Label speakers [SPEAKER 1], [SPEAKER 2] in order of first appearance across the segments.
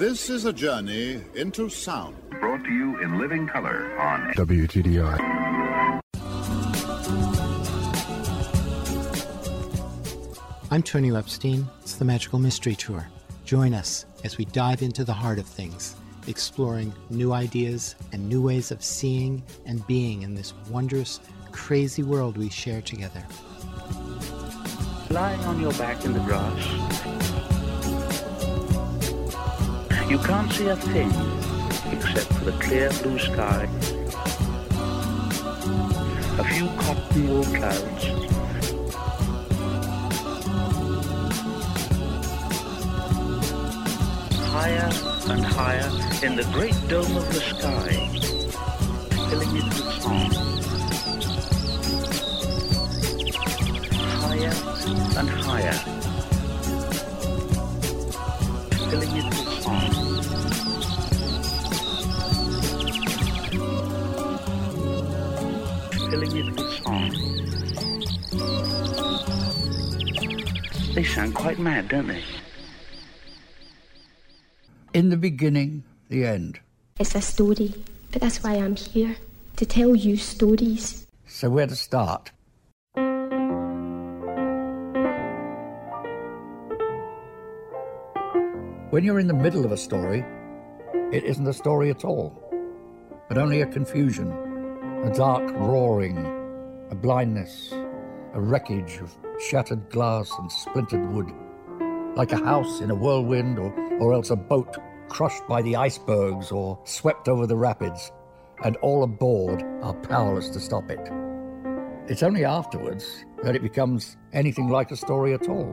[SPEAKER 1] This is a journey into sound.
[SPEAKER 2] Brought to you in living color on
[SPEAKER 3] WTDI.
[SPEAKER 4] I'm Tony Epstein. It's the Magical Mystery Tour. Join us as we dive into the heart of things, exploring new ideas and new ways of seeing and being in this wondrous, crazy world we share together.
[SPEAKER 5] Lying on your back in the grass, you can't see a thing except for the clear blue sky, a few cotton wool clouds, higher and higher in the great dome of the sky, filling it with song. Higher and higher, They sound quite mad, don't they?
[SPEAKER 6] In the beginning, the end.
[SPEAKER 7] It's a story, but that's why I'm here to tell you stories.
[SPEAKER 6] So, where to start? When you're in the middle of a story, it isn't a story at all, but only a confusion, a dark roaring, a blindness, a wreckage of shattered glass and splintered wood, like a house in a whirlwind or, or else a boat crushed by the icebergs or swept over the rapids, and all aboard are powerless to stop it. It's only afterwards that it becomes anything like a story at all,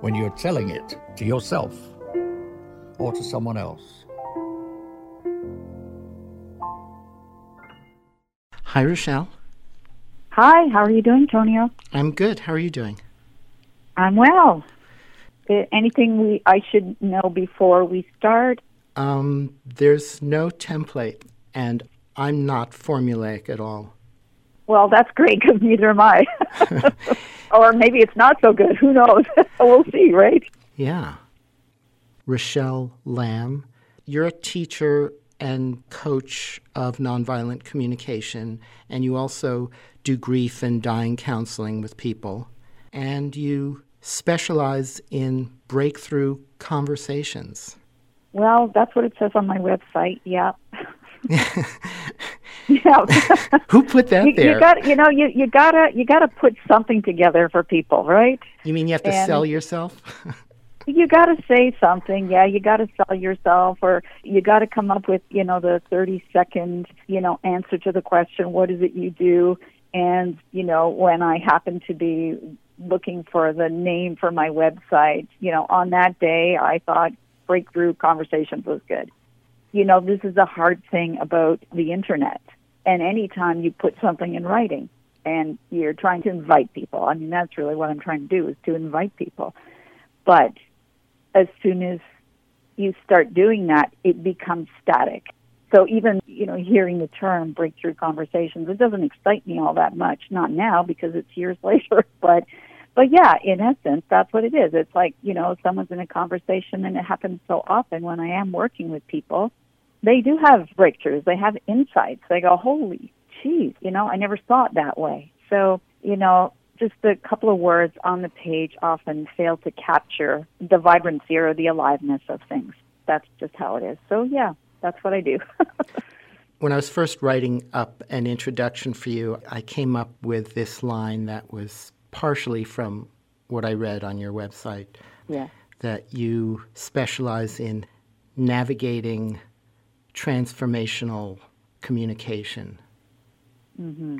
[SPEAKER 6] when you're telling it to yourself or to someone else.
[SPEAKER 4] Hi, Rachelle.
[SPEAKER 8] Hi, how are you doing, Tonio?
[SPEAKER 4] I'm good. How are you doing?
[SPEAKER 8] I'm well. Uh, Anything we I should know before we start?
[SPEAKER 4] Um, there's no template, and I'm not formulaic at all.
[SPEAKER 8] Well, that's great because neither am I. or maybe it's not so good. Who knows? we'll see, right?
[SPEAKER 4] Yeah. Rachelle Lamb, you're a teacher and coach of nonviolent communication, and you also do grief and dying counseling with people. And you specialize in breakthrough conversations.
[SPEAKER 8] Well, that's what it says on my website. Yeah. yeah.
[SPEAKER 4] Who put that
[SPEAKER 8] you,
[SPEAKER 4] there?
[SPEAKER 8] you got you know you you gotta you gotta put something together for people, right?
[SPEAKER 4] You mean you have to
[SPEAKER 8] and-
[SPEAKER 4] sell yourself?
[SPEAKER 8] you got to say something yeah you got to sell yourself or you got to come up with you know the 30 second you know answer to the question what is it you do and you know when i happen to be looking for the name for my website. You know on that day i thought breakthrough conversations was good. You know this is the hard thing about the internet. And anytime you put something in writing and you're trying to invite people i mean that's really what i'm trying to do is to invite people. But as soon as you start doing that, it becomes static. So even, you know, hearing the term breakthrough conversations, it doesn't excite me all that much. Not now because it's years later, but but yeah, in essence, that's what it is. It's like, you know, someone's in a conversation and it happens so often when I am working with people, they do have breakthroughs. They have insights. They go, Holy geez, you know, I never saw it that way. So, you know, just a couple of words on the page often fail to capture the vibrancy or the aliveness of things. That's just how it is. So, yeah, that's what I do.
[SPEAKER 4] When I was first writing up an introduction for you, I came up with this line that was partially from what I read on your website
[SPEAKER 8] yeah.
[SPEAKER 4] that you specialize in navigating transformational communication.
[SPEAKER 8] Mm-hmm.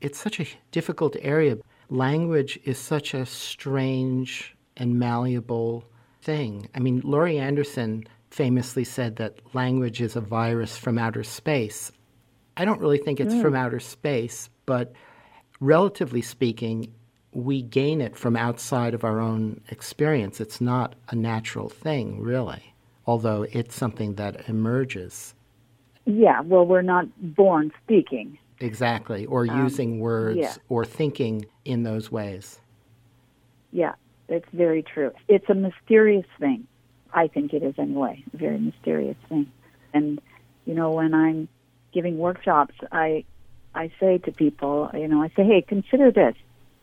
[SPEAKER 4] It's such a difficult area. Language is such a strange and malleable thing. I mean, Laurie Anderson famously said that language is a virus from outer space. I don't really think it's from mm. outer space, but relatively speaking, we gain it from outside of our own experience. It's not a natural thing, really, although it's something that emerges.
[SPEAKER 8] Yeah, well, we're not born speaking.
[SPEAKER 4] Exactly, or um, using words
[SPEAKER 8] yeah.
[SPEAKER 4] or thinking in those ways.
[SPEAKER 8] Yeah, it's very true. It's a mysterious thing. I think it is anyway, a very mysterious thing. And you know, when I'm giving workshops, I I say to people, you know, I say, hey, consider this: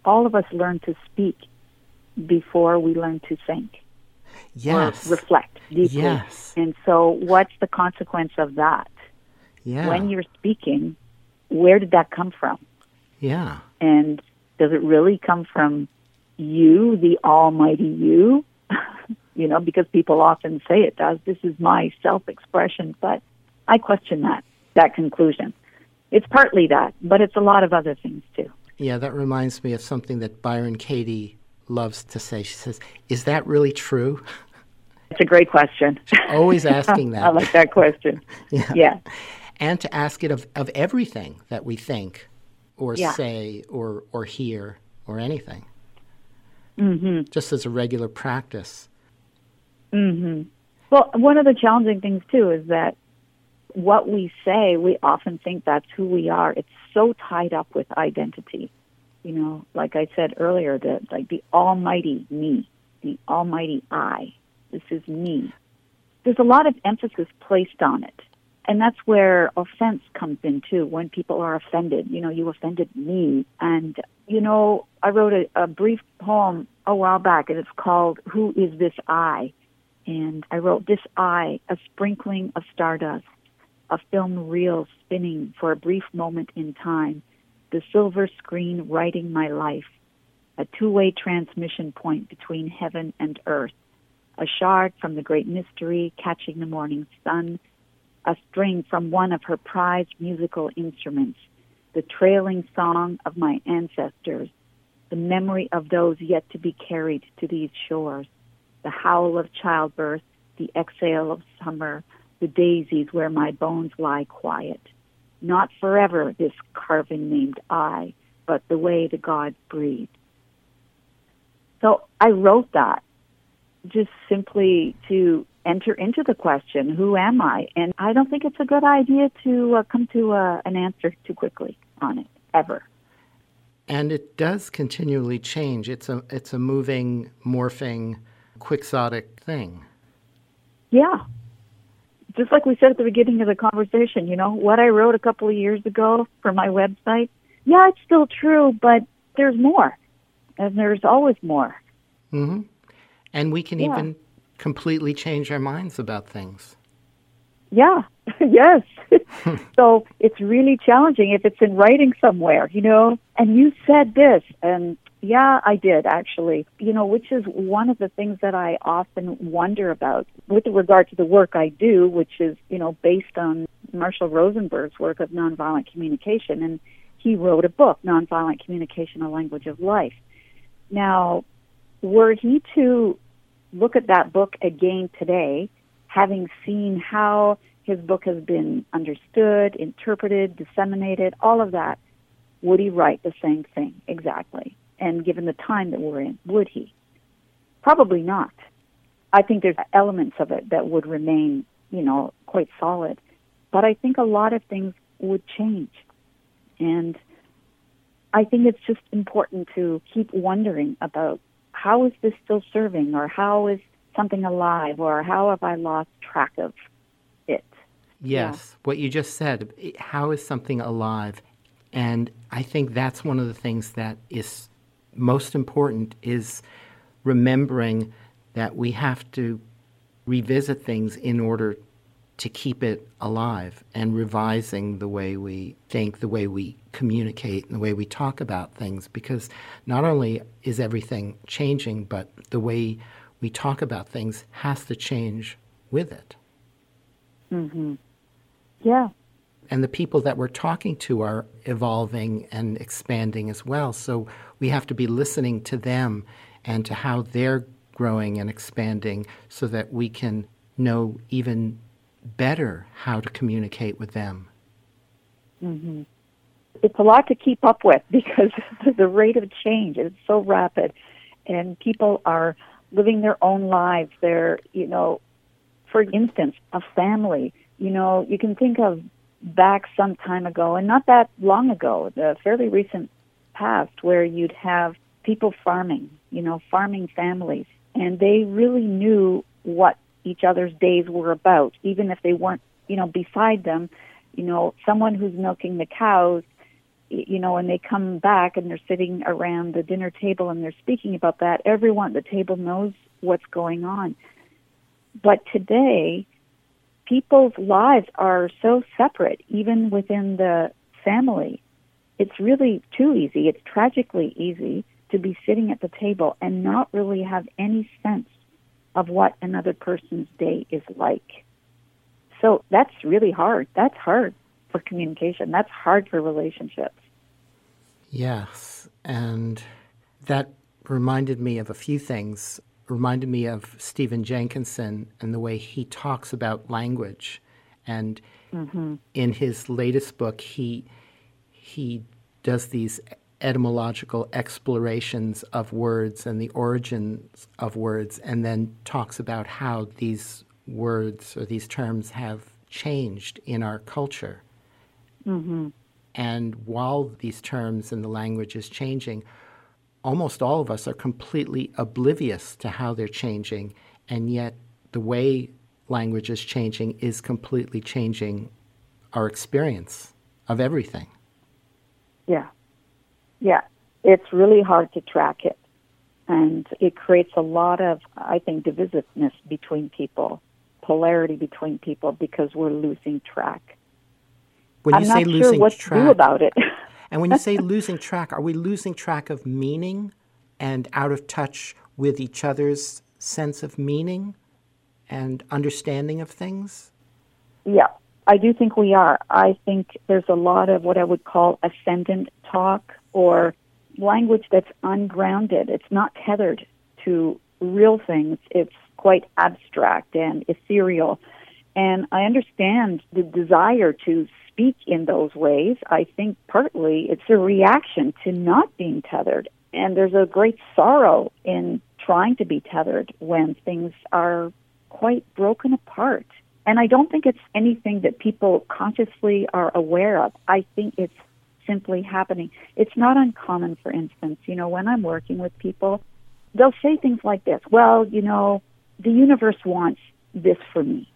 [SPEAKER 8] all of us learn to speak before we learn to think
[SPEAKER 4] Yes.
[SPEAKER 8] reflect deeply.
[SPEAKER 4] Yes.
[SPEAKER 8] And so, what's the consequence of that?
[SPEAKER 4] Yeah.
[SPEAKER 8] When you're speaking, where did that come from?
[SPEAKER 4] yeah.
[SPEAKER 8] And does it really come from you, the almighty you? you know, because people often say it does. This is my self expression, but I question that, that conclusion. It's partly that, but it's a lot of other things too.
[SPEAKER 4] Yeah, that reminds me of something that Byron Katie loves to say. She says, Is that really true?
[SPEAKER 8] It's a great question.
[SPEAKER 4] Always asking that.
[SPEAKER 8] I like that question.
[SPEAKER 4] Yeah.
[SPEAKER 8] Yeah.
[SPEAKER 4] And to ask it of, of everything that we think or
[SPEAKER 8] Yeah.
[SPEAKER 4] say or, or hear or anything. Mm-hmm. Just as a regular practice.
[SPEAKER 8] mhm Well, one of the challenging things too is that what we say, we often think that's who we are. It's so tied up with identity. You know, like I said earlier, that like the almighty me, the almighty I. This is me. There's a lot of emphasis placed on it. And that's where offense comes in too. When people are offended, you know, you offended me. And, you know, I wrote a, a brief poem a while back and it's called Who is This I? And I wrote this I, a sprinkling of stardust, a film reel spinning for a brief moment in time, the silver screen writing my life, a two-way transmission point between heaven and earth, a shard from the great mystery catching the morning sun, a string from one of her prized musical instruments, the trailing song of my ancestors, the memory of those yet to be carried to these shores, the howl of childbirth, the exhale of summer, the daisies where my bones lie quiet. Not forever, this carving named I, but the way the gods breathe. So I wrote that just simply to enter into the question, who am I? And I don't think it's a good idea to uh, come to uh, an answer too quickly on it, ever.
[SPEAKER 4] And it does continually change. It's a it's a moving, morphing, quixotic thing.
[SPEAKER 8] Yeah. Just like we said at the beginning of the conversation, you know, what I wrote a couple of years ago for my website, yeah, it's still true, but there's more. And there's always more.
[SPEAKER 4] Mm-hmm. And we can
[SPEAKER 8] Yeah.
[SPEAKER 4] even completely change our minds about things.
[SPEAKER 8] Yeah, yes. so it's really challenging if it's in writing somewhere, you know, and you said this, and yeah, I did actually, you know, which is one of the things that I often wonder about with regard to the work I do, which is, you know, based on Marshall Rosenberg's work of nonviolent communication. And he wrote a book, Nonviolent Communication, A Language of Life. Now, were he to look at that book again today, having seen how his book has been understood, interpreted, disseminated, all of that, would he write the same thing exactly? And given the time that we're in, would he? Probably not. I think there's elements of it that would remain, you know, quite solid. But I think a lot of things would change. And I think it's just important to keep wondering about how is this still serving or how is something alive or how have I lost track of it?
[SPEAKER 4] Yes, what you just said. How is something alive? And I think that's one of the things that is most important is remembering that we have to revisit things in order to keep it alive and revising the way we think, the way we communicate, and the way we talk about things. Because not only is everything changing, but the way we talk about things has to change with it. Mm-hmm.
[SPEAKER 8] Yeah.
[SPEAKER 4] and the people that we're talking to are evolving and expanding as well. So we have to be listening to them and to how they're growing and expanding so that we can know even better how to communicate with them. Mm-hmm.
[SPEAKER 8] it's a lot to keep up with because the rate of change is so rapid and people are living their own lives they're you know for instance a family you know you can think of back some time ago and not that long ago the fairly recent past where you'd have people farming you know farming families and they really knew what each other's days were about, even if they weren't, you know, beside them. You know, someone who's milking the cows, you know, and they come back and they're sitting around the dinner table and they're speaking about that, everyone at the table knows what's going on. But today, people's lives are so separate, even within the family. It's really too easy. It's tragically easy to be sitting at the table and not really have any sense of what another person's day is like. So that's really hard. That's hard for communication. That's hard for relationships.
[SPEAKER 4] Yes. And that reminded me of a few things. Reminded me of Stephen Jenkinson and the way he talks about language. And
[SPEAKER 8] mm-hmm.
[SPEAKER 4] in his latest book, he he does these etymological explorations of words and the origins of words, and then talks about how these words or these terms have changed in our culture.
[SPEAKER 8] Mm-hmm.
[SPEAKER 4] And while these terms and the language is changing, almost all of us are completely oblivious to how they're changing, and yet the way language is changing is completely changing our experience of everything.
[SPEAKER 8] Yeah. Yeah. It's really hard to track it. And it creates a lot of, I think, divisiveness between people, polarity between people because we're losing track.
[SPEAKER 4] When you
[SPEAKER 8] I'm
[SPEAKER 4] say
[SPEAKER 8] not
[SPEAKER 4] losing
[SPEAKER 8] sure what
[SPEAKER 4] track,
[SPEAKER 8] to do about it.
[SPEAKER 4] and when you say losing track, are we losing track of meaning and out of touch with each other's sense of meaning and understanding of things?
[SPEAKER 8] Yeah, I do think we are. I think there's a lot of what I would call ascendant talk or language that's ungrounded. It's not tethered to real things. It's quite abstract and ethereal. And I understand the desire to speak in those ways. I think partly it's a reaction to not being tethered. And there's a great sorrow in trying to be tethered when things are quite broken apart. And I don't think it's anything that people consciously are aware of. I think it's simply happening. It's not uncommon, for instance, you know, when I'm working with people, they'll say things like this Well, you know, the universe wants this for me.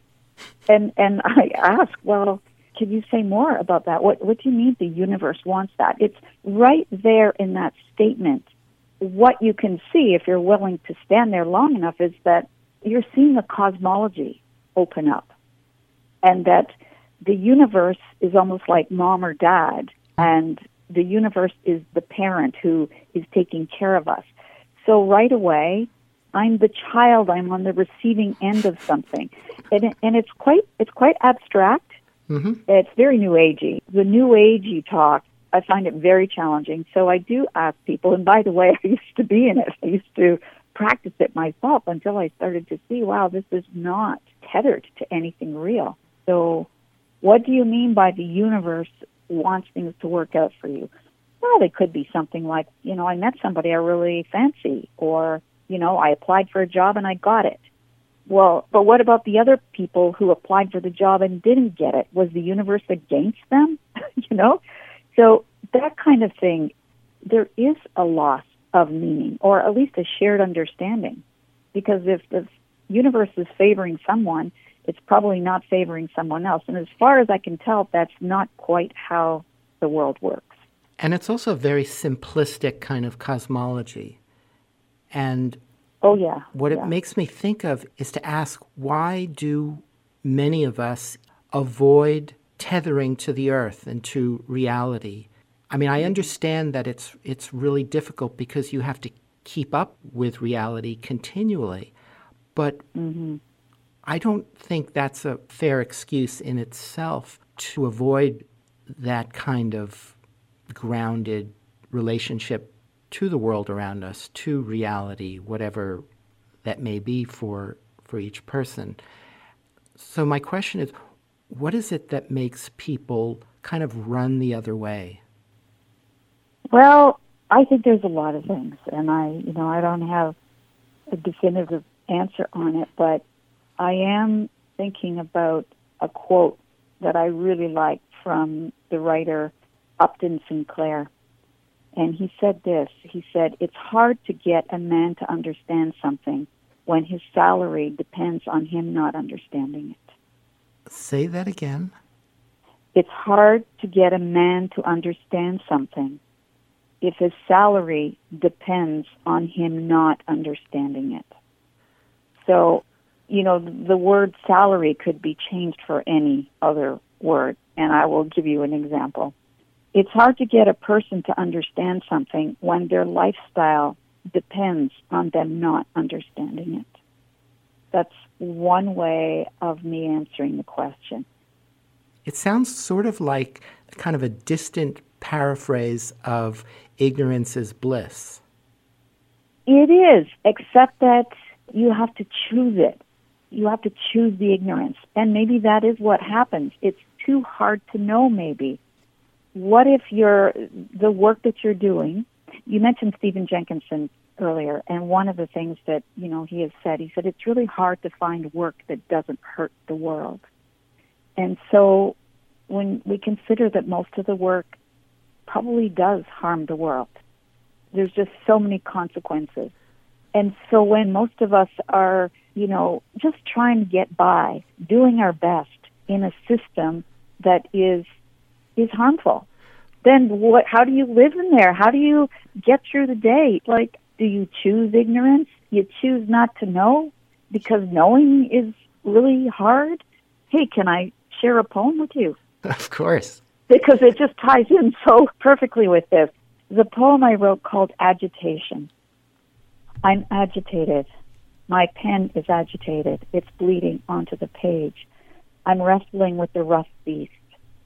[SPEAKER 8] And and I ask, well, can you say more about that? What what do you mean the universe wants that? It's right there in that statement. What you can see if you're willing to stand there long enough is that you're seeing a cosmology open up. And that the universe is almost like mom or dad and the universe is the parent who is taking care of us. So right away, I'm the child. I'm on the receiving end of something, and and it's quite it's quite abstract.
[SPEAKER 4] Mm-hmm.
[SPEAKER 8] It's very new agey. The new agey talk, I find it very challenging. So I do ask people. And by the way, I used to be in it. I used to practice it myself until I started to see, wow, this is not tethered to anything real. So, what do you mean by the universe wants things to work out for you? Well, it could be something like, you know, I met somebody I really fancy, or you know, I applied for a job and I got it. Well, but what about the other people who applied for the job and didn't get it? Was the universe against them? you know? So that kind of thing, there is a loss of meaning, or at least a shared understanding. Because if the universe is favoring someone, it's probably not favoring someone else. And as far as I can tell, that's not quite how the world works.
[SPEAKER 4] And it's also a very simplistic kind of cosmology. And
[SPEAKER 8] oh yeah,
[SPEAKER 4] what
[SPEAKER 8] yeah.
[SPEAKER 4] it makes me think of is to ask why do many of us avoid tethering to the earth and to reality? I mean, I understand that it's it's really difficult because you have to keep up with reality continually, but
[SPEAKER 8] mm-hmm.
[SPEAKER 4] I don't think that's a fair excuse in itself to avoid that kind of grounded relationship to the world around us, to reality, whatever that may be for, for each person. So, my question is what is it that makes people kind of run the other way?
[SPEAKER 8] Well, I think there's a lot of things, and I, you know, I don't have a definitive answer on it, but I am thinking about a quote that I really like from the writer Upton Sinclair. And he said this He said, It's hard to get a man to understand something, when his salary depends on him not understanding it.
[SPEAKER 4] Say that again.
[SPEAKER 8] It's hard to get a man to understand something if his salary depends on him not understanding it. So, you know, the word salary could be changed for any other word, and I will give you an example. It's hard to get a person to understand something when their lifestyle depends on them not understanding it. That's one way of me answering the question.
[SPEAKER 4] It sounds sort of like kind of a distant paraphrase of ignorance is bliss.
[SPEAKER 8] It is, except that you have to choose it. You have to choose the ignorance. And maybe that is what happens. It's too hard to know, maybe. What if you're, the work that you're doing, you mentioned Stephen Jenkinson earlier, and one of the things that, you know, he has said, he said it's really hard to find work that doesn't hurt the world. And so when we consider that most of the work probably does harm the world, there's just so many consequences. And so when most of us are, you know, just trying to get by, doing our best in a system that is is harmful, then what how do you live in there? How do you get through the day? Like do you choose ignorance? You choose not to know because knowing is really hard? Hey, can I share a poem with you?
[SPEAKER 4] Of course.
[SPEAKER 8] Because it just ties in so perfectly with this. The poem I wrote called Agitation. I'm agitated. My pen is agitated. It's bleeding onto the page. I'm wrestling with the rough beast,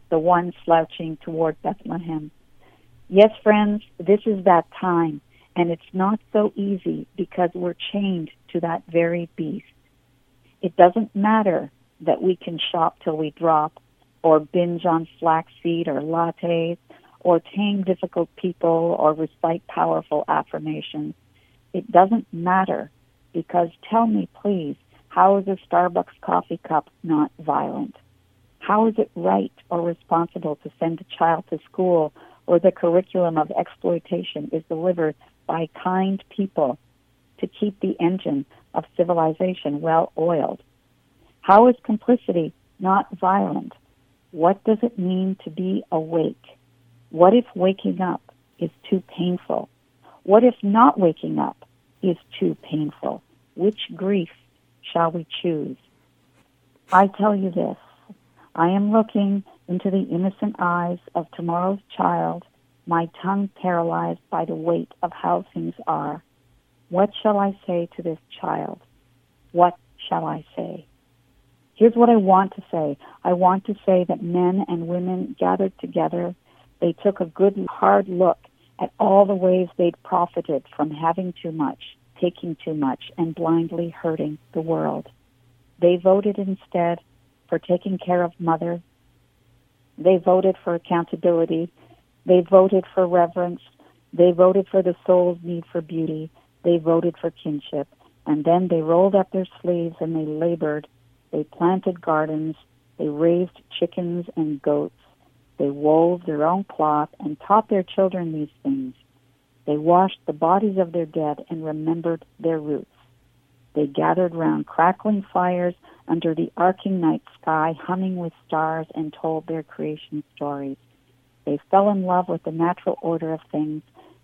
[SPEAKER 8] the one slouching toward Bethlehem. Yes, friends, this is that time, and it's not so easy because we're chained to that very beast. It doesn't matter that we can shop till we drop, or binge on flaxseed or lattes, or tame difficult people, or recite powerful affirmations. It doesn't matter because tell me, please, how is a Starbucks coffee cup not violent? How is it right or responsible to send a child to school where the curriculum of exploitation is delivered by kind people to keep the engine of civilization well oiled? How is complicity not violent? What does it mean to be awake? What if waking up is too painful? What if not waking up is too painful? Which grief shall we choose? I tell you this I am looking into the innocent eyes of tomorrow's child, my tongue paralyzed by the weight of how things are. What shall I say to this child? What shall I say? Here's what I want to say. I want to say that men and women gathered together. They took a good hard look at all the ways they'd profited from having too much, taking too much, and blindly hurting the world. They voted instead for taking care of mother. They voted for accountability. They voted for reverence. They voted for the soul's need for beauty. They voted for kinship. And then they rolled up their sleeves and they labored. They planted gardens. They raised chickens and goats. They wove their own cloth and taught their children these things. They washed the bodies of their dead and remembered their roots. They gathered round crackling fires under the arcing night sky, humming with stars, and told their creation stories. They fell in love with the natural order of things.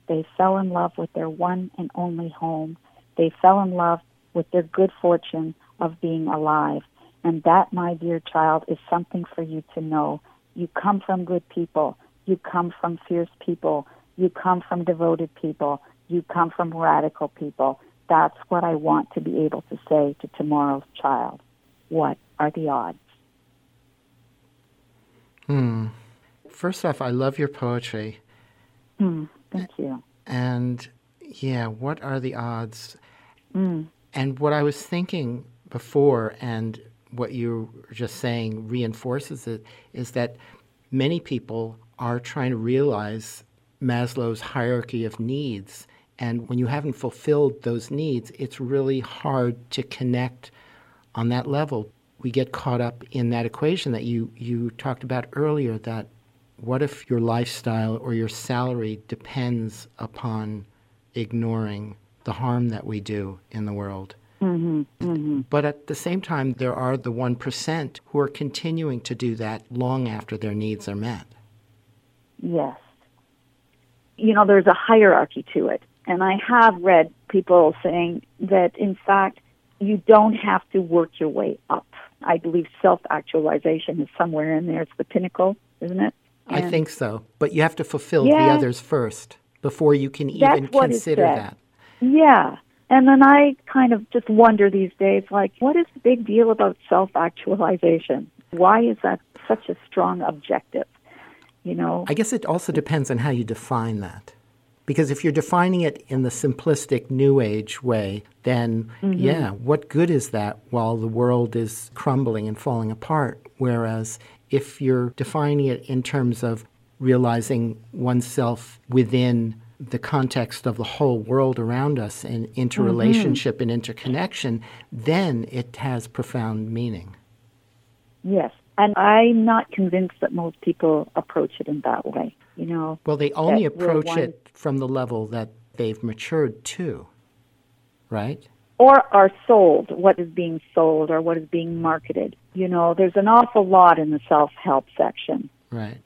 [SPEAKER 8] They fell in love with their one and only home. They fell in love with their good fortune of being alive. And that, my dear child, is something for you to know. You come from good people. You come from fierce people. You come from devoted people. You come from radical people. That's what I want to be able to say to tomorrow's child. What are the odds?
[SPEAKER 4] Hmm. First off, I love your poetry.
[SPEAKER 8] Hmm. Thank you.
[SPEAKER 4] And yeah, what are the odds?
[SPEAKER 8] Mm.
[SPEAKER 4] And what I was thinking before, and what you were just saying reinforces it, is that many people are trying to realize Maslow's hierarchy of needs. And when you haven't fulfilled those needs, it's really hard to connect on that level. We get caught up in that equation that you, you talked about earlier that what if your lifestyle or your salary depends upon ignoring the harm that we do in the world? Mm-hmm, mm-hmm. But at the same time, there are the 1% who are continuing to do that long after their needs are met.
[SPEAKER 8] Yes. You know, there's a hierarchy to it. And I have read people saying that, in fact, you don't have to work your way up. I believe self actualization is somewhere in there. It's the pinnacle, isn't it?
[SPEAKER 4] I think so. But you have to fulfill
[SPEAKER 8] Yeah.
[SPEAKER 4] the others first before you can even consider that.
[SPEAKER 8] Yeah. And then I kind of just wonder these days, like, what is the big deal about self actualization? Why is that such a strong objective? You know?
[SPEAKER 4] I guess it also depends on how you define that. Because if you're defining it in the simplistic New Age way, then
[SPEAKER 8] Mm-hmm.
[SPEAKER 4] yeah, what good is that while the world is crumbling and falling apart? Whereas if you're defining it in terms of realizing oneself within the context of the whole world around us and interrelationship mm-hmm. and interconnection, then it has profound meaning.
[SPEAKER 8] yes. And I'm not convinced that most people approach it in that way. You know?
[SPEAKER 4] Well, they only approach
[SPEAKER 8] one-
[SPEAKER 4] it from the level that they've matured to, right?
[SPEAKER 8] or are sold what is being sold or what is being marketed. You know, there's an awful lot in the self help section.
[SPEAKER 4] Right.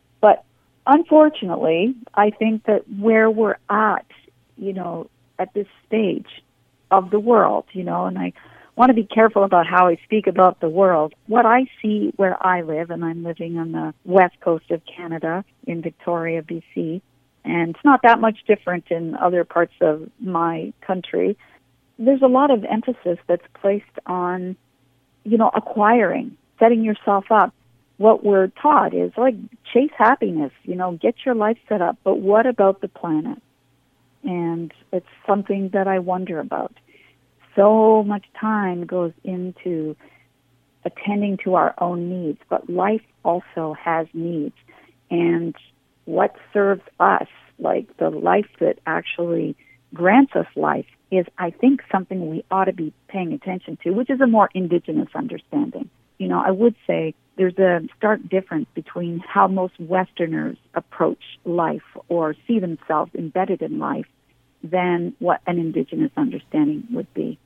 [SPEAKER 8] Unfortunately, I think that where we're at, you know, at this stage of the world, you know, and I want to be careful about how I speak about the world. What I see where I live, and I'm living on the west coast of Canada in Victoria, BC, and it's not that much different in other parts of my country. There's a lot of emphasis that's placed on, you know, acquiring, setting yourself up what we're taught is like chase happiness, you know, get your life set up, but what about the planet? And it's something that I wonder about. So much time goes into attending to our own needs, but life also has needs. And what serves us, like the life that actually grants us life, is I think something we ought to be paying attention to, which is a more indigenous understanding. You know, I would say there's a stark difference between how most Westerners approach life or see themselves embedded in life than what an indigenous understanding would be.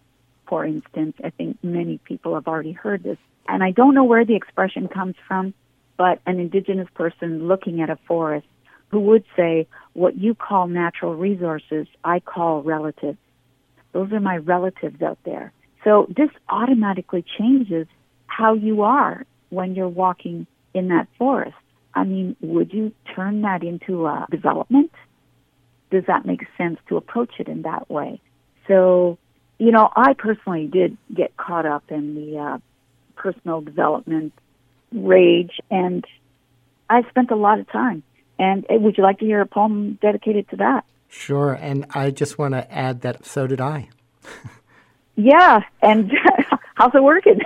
[SPEAKER 8] For instance, I think many people have already heard this, and I don't know where the expression comes from, but an indigenous person looking at a forest who would say, What you call natural resources, I call relatives. Those are my relatives out there. So this automatically changes how you are when you're walking in that forest. I mean, would you turn that into a development? Does that make sense to approach it in that way? So, you know, I personally did get caught up in the uh, personal development rage, and I spent a lot of time. And uh, would you like to hear a poem dedicated to that?
[SPEAKER 4] Sure. And I just want to add that so did I.
[SPEAKER 8] Yeah, and how's it working?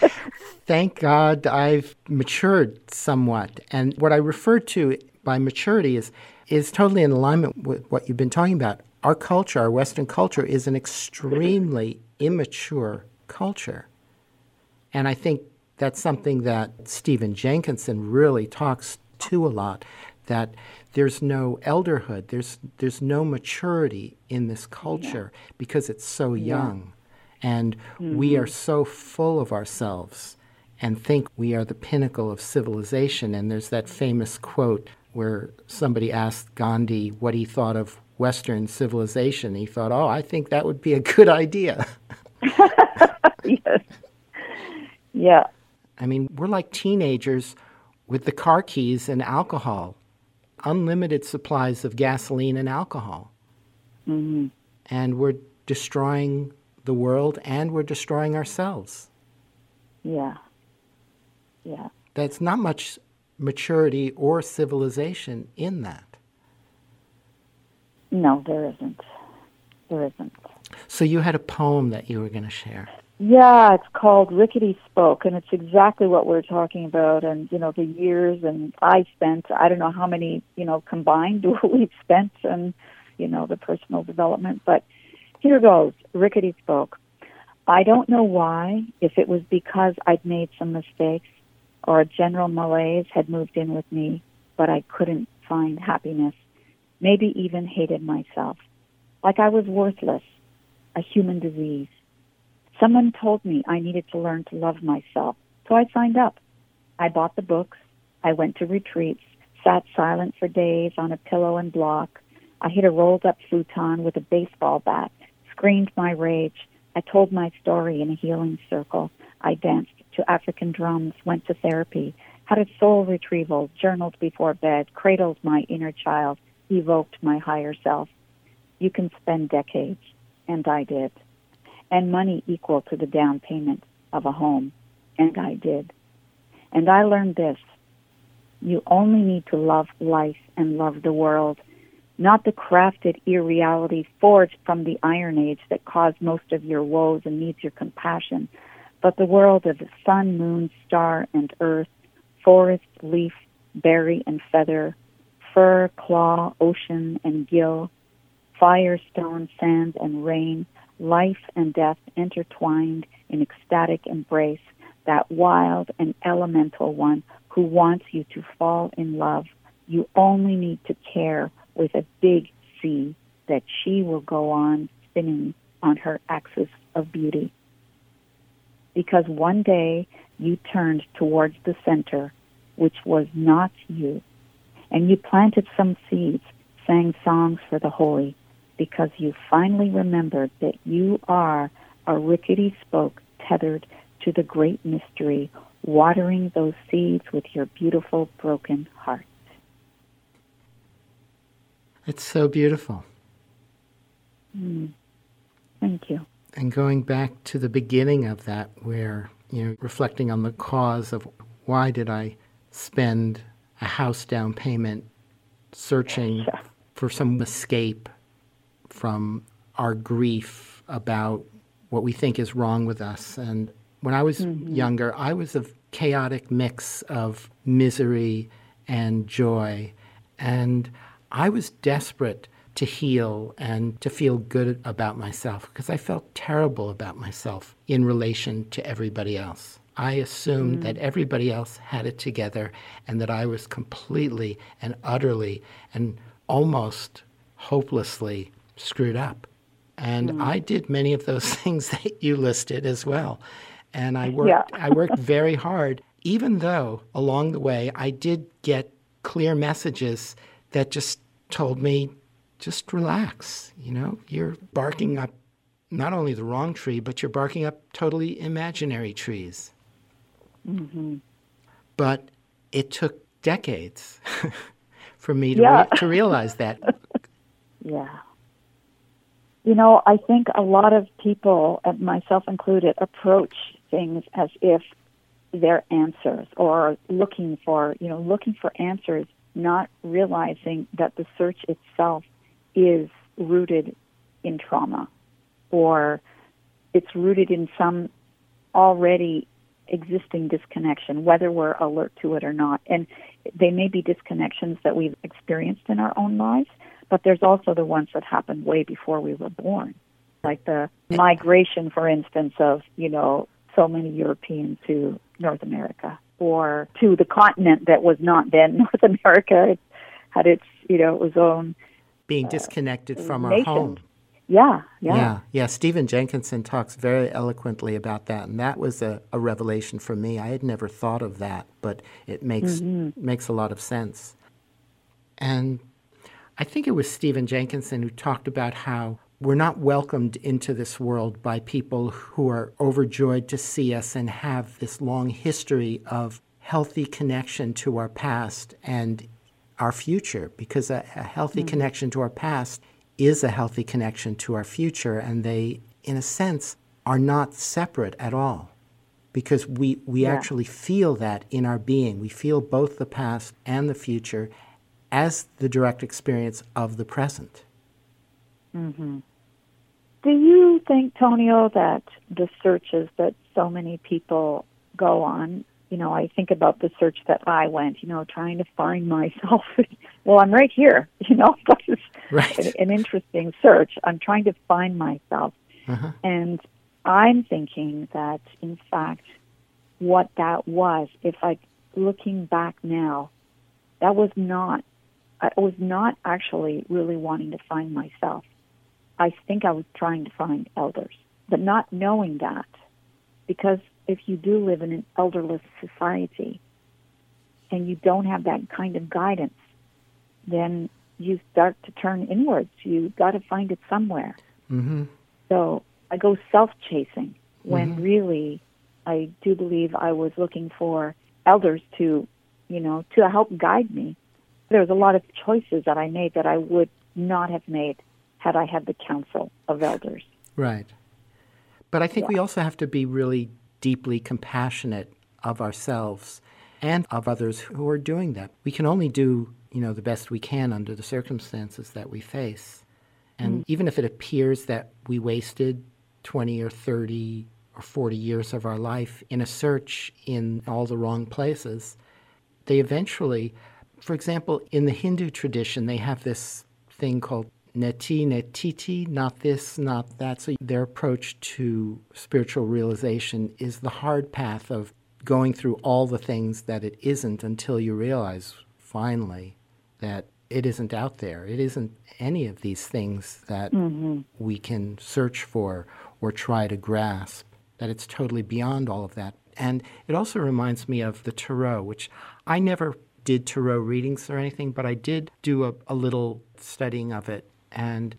[SPEAKER 4] Thank God I've matured somewhat. And what I refer to by maturity is, is totally in alignment with what you've been talking about. Our culture, our Western culture, is an extremely immature culture. And I think that's something that Stephen Jenkinson really talks to a lot that there's no elderhood, there's, there's no maturity in this culture because it's so young. And we are so full of ourselves and think we are the pinnacle of civilization. And there's that famous quote where somebody asked Gandhi what he thought of Western civilization. He thought, oh, I think that would be a good idea.
[SPEAKER 8] yes. Yeah.
[SPEAKER 4] I mean, we're like teenagers with the car keys and alcohol, unlimited supplies of gasoline and alcohol.
[SPEAKER 8] hmm
[SPEAKER 4] And we're destroying the world and we're destroying ourselves.
[SPEAKER 8] Yeah. Yeah.
[SPEAKER 4] That's not much maturity or civilization in that.
[SPEAKER 8] No, there isn't. There isn't.
[SPEAKER 4] So you had a poem that you were going to share.
[SPEAKER 8] Yeah, it's called Rickety Spoke, and it's exactly what we're talking about. And you know, the years and I spent, I don't know how many, you know, combined we've spent, and you know, the personal development. But here goes. Rickety Spoke. I don't know why, if it was because I'd made some mistakes, or a general malaise had moved in with me, but I couldn't find happiness. Maybe even hated myself, like I was worthless, a human disease Someone told me I needed to learn to love myself, so I signed up. I bought the books. I went to retreats, sat silent for days on a pillow and block. I hit a rolled up futon with a baseball bat, screamed my rage. I told my story in a healing circle. I danced to African drums, went to therapy, had a soul retrieval, journaled before bed, cradled my inner child, evoked my higher self. You can spend decades, and I did, and money equal to the down payment of a home, and I did. And I learned this you only need to love life and love the world, not the crafted irreality forged from the Iron Age that caused most of your woes and needs your compassion, but the world of sun, moon, star, and earth, forest, leaf, berry, and feather, fur, claw, ocean, and gill, fire, stone, sand, and rain, life and death intertwined in ecstatic embrace, that wild and elemental one who wants you to fall in love. You only need to care with a big C that she will go on spinning on her axis of beauty. Because one day you turned towards the center, which was not you, and you planted some seeds, sang songs for the holy, because you finally remembered that you are a rickety spoke tethered to the great mystery, watering those seeds with your beautiful broken heart.
[SPEAKER 4] It's so beautiful.
[SPEAKER 8] Mm. Thank you.
[SPEAKER 4] And going back to the beginning of that, where, you know, reflecting on the cause of why did I spend a house down payment searching for some escape from our grief about what we think is wrong with us. And when I was mm-hmm. younger, I was a chaotic mix of misery and joy. And I was desperate to heal and to feel good about myself because I felt terrible about myself in relation to everybody else. I assumed mm. that everybody else had it together and that I was completely and utterly and almost hopelessly screwed up. And mm. I did many of those things that you listed as well. And I worked yeah. I worked very hard even though along the way I did get clear messages that just told me just relax. You know, you're barking up not only the wrong tree, but you're barking up totally imaginary trees.
[SPEAKER 8] Mm-hmm.
[SPEAKER 4] But it took decades for me to, yeah. re- to realize that.
[SPEAKER 8] yeah. You know, I think a lot of people, myself included, approach things as if they're answers or looking for, you know, looking for answers, not realizing that the search itself is rooted in trauma or it's rooted in some already existing disconnection, whether we're alert to it or not. And they may be disconnections that we've experienced in our own lives, but there's also the ones that happened way before we were born. Like the migration, for instance, of, you know, so many Europeans to North America or to the continent that was not then North America. It had its, you know, its own
[SPEAKER 4] being uh, disconnected uh, from nation. our home.
[SPEAKER 8] Yeah, yeah.
[SPEAKER 4] Yeah, yeah. Stephen Jenkinson talks very eloquently about that, and that was a, a revelation for me. I had never thought of that, but it makes mm-hmm. makes a lot of sense. And I think it was Stephen Jenkinson who talked about how we're not welcomed into this world by people who are overjoyed to see us and have this long history of healthy connection to our past and our future because a, a healthy mm-hmm. connection to our past is a healthy connection to our future and they in a sense are not separate at all because we, we yeah. actually feel that in our being we feel both the past and the future as the direct experience of the present
[SPEAKER 8] mm-hmm. Do you think tonio that the searches that so many people go on you know, I think about the search that I went, you know, trying to find myself. well, I'm right here, you know, it's
[SPEAKER 4] right.
[SPEAKER 8] an, an, interesting search. I'm trying to find myself.
[SPEAKER 4] Uh-huh.
[SPEAKER 8] And I'm thinking that, in fact, what that was, if I, looking back now, that was not, I was not actually really wanting to find myself. I think I was trying to find elders. but not knowing that, because if you do live in an elderless society and you don't have that kind of guidance, then you start to turn inwards. You got to find it somewhere.
[SPEAKER 4] Mm-hmm.
[SPEAKER 8] So I go self chasing when really I do believe I was looking for elders to, you know, to help guide me. There was a lot of choices that I made that I would not have made had I had the counsel of elders.
[SPEAKER 4] Right. But I think we also have to be really deeply compassionate of ourselves and of others who are doing that. We can only do, you know, the best we can under the circumstances that we face. And mm-hmm. even if it appears that we wasted 20 or 30 or 40 years of our life in a search in all the wrong places, they eventually, for example, in the Hindu tradition, they have this thing called neti netiti, not this, not that. So their approach to spiritual realization is the hard path of going through all the things that it isn't until you realize finally that it isn't out there. It isn't any of these things that mm-hmm. we can search for or try to grasp, that it's totally beyond all of that. And it also reminds me of the Tarot, which I never did Tarot readings or anything, but I did do a, a little studying of it. And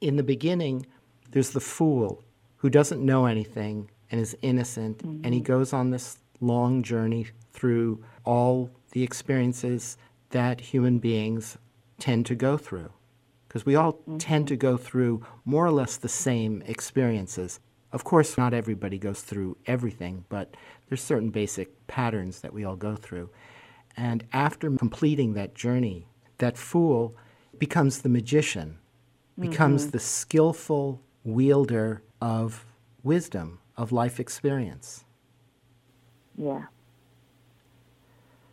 [SPEAKER 4] in the beginning, there's the fool who doesn't know anything and is innocent, and he mm-hmm. goes on this long journey through all the experiences that human beings tend to go through. Because we all tend to mm-hmm. go through more or less the same experiences. Of course, not everybody goes through everything, but there's certain basic patterns that we all go through. And after completing that journey, that fool becomes the magician, becomes mm-hmm. the skillful wielder of wisdom, of life experience.
[SPEAKER 8] Yeah.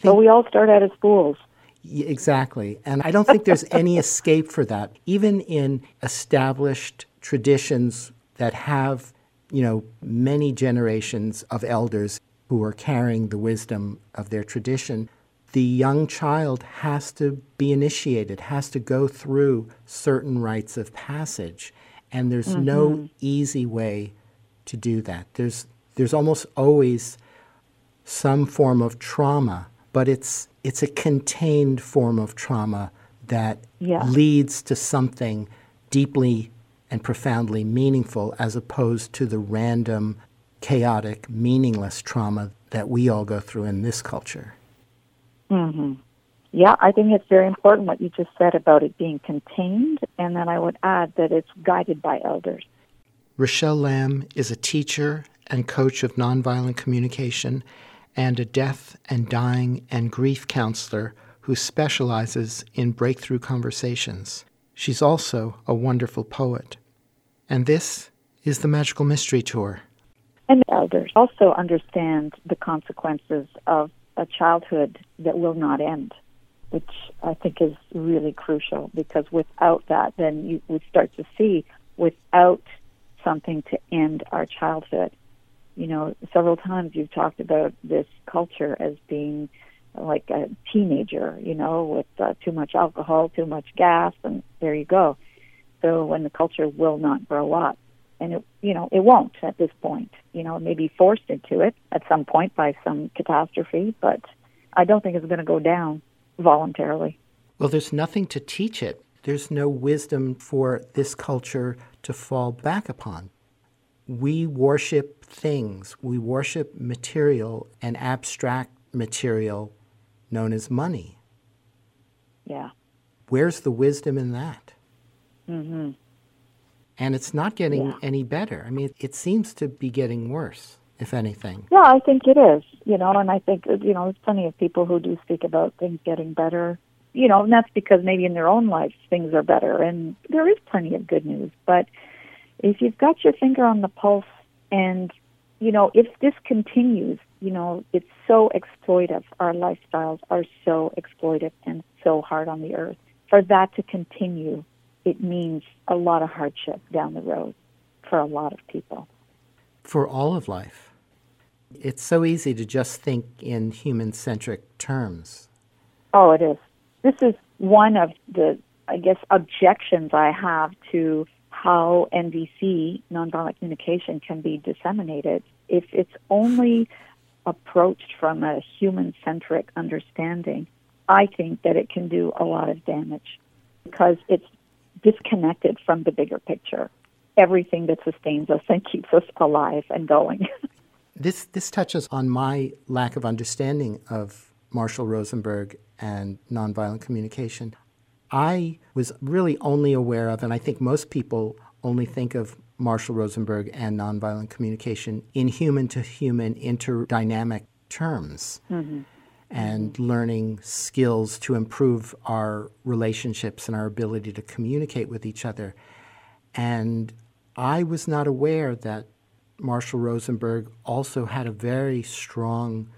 [SPEAKER 8] So we all start out as fools.
[SPEAKER 4] Exactly. And I don't think there's any escape for that. Even in established traditions that have, you know, many generations of elders who are carrying the wisdom of their tradition, the young child has to be initiated, has to go through certain rites of passage. And there's no mm-hmm. easy way to do that. There's there's almost always some form of trauma, but it's it's a contained form of trauma that
[SPEAKER 8] Yeah.
[SPEAKER 4] leads to something deeply and profoundly meaningful as opposed to the random, chaotic, meaningless trauma that we all go through in this culture. Mm-hmm.
[SPEAKER 8] Yeah, I think it's very important what you just said about it being contained, and then I would add that it's guided by elders.
[SPEAKER 4] Rachelle Lamb is a teacher and coach of nonviolent communication and a death and dying and grief counselor who specializes in breakthrough conversations. She's also a wonderful poet. And this is the Magical Mystery Tour.
[SPEAKER 8] And the elders also understand the consequences of a childhood that will not end, which I think is really crucial because without that, then you would start to see without something to end our childhood. You know, several times you've talked about this culture as being like a teenager, you know, with uh, too much alcohol, too much gas, and there you go. So when the culture will not grow up, and it, you know, it won't at this point. You know, it may be forced into it at some point by some catastrophe, but I don't think it's going to go down voluntarily.
[SPEAKER 4] Well, there's nothing to teach it. There's no wisdom for this culture to fall back upon. We worship things, we worship material and abstract material known as money.
[SPEAKER 8] Yeah.
[SPEAKER 4] Where's the wisdom in that? Mm-hmm. And it's not getting
[SPEAKER 8] Yeah.
[SPEAKER 4] any better. I mean, it seems to be getting worse, if anything.
[SPEAKER 8] Yeah, I think it is. You know, and I think you know, there's plenty of people who do speak about things getting better. You know, and that's because maybe in their own lives things are better, and there is plenty of good news. But if you've got your finger on the pulse, and you know, if this continues, you know, it's so exploitive. Our lifestyles are so exploitive and so hard on the earth. For that to continue, it means a lot of hardship down the road for a lot of people.
[SPEAKER 4] For all of life. It's so easy to just think in human centric terms.
[SPEAKER 8] Oh, it is. This is one of the, I guess, objections I have to how NVC, nonviolent communication, can be disseminated if it's only approached from a human centric understanding. I think that it can do a lot of damage because it's disconnected from the bigger picture. Everything that sustains us and keeps us alive and going.
[SPEAKER 4] this this touches on my lack of understanding of Marshall Rosenberg and nonviolent communication. I was really only aware of, and I think most people only think of Marshall Rosenberg and nonviolent communication in human to human interdynamic terms. Mm-hmm. And mm-hmm. learning skills to improve our relationships and our ability to communicate with each other. And I was not aware that Marshall Rosenberg also had a very strong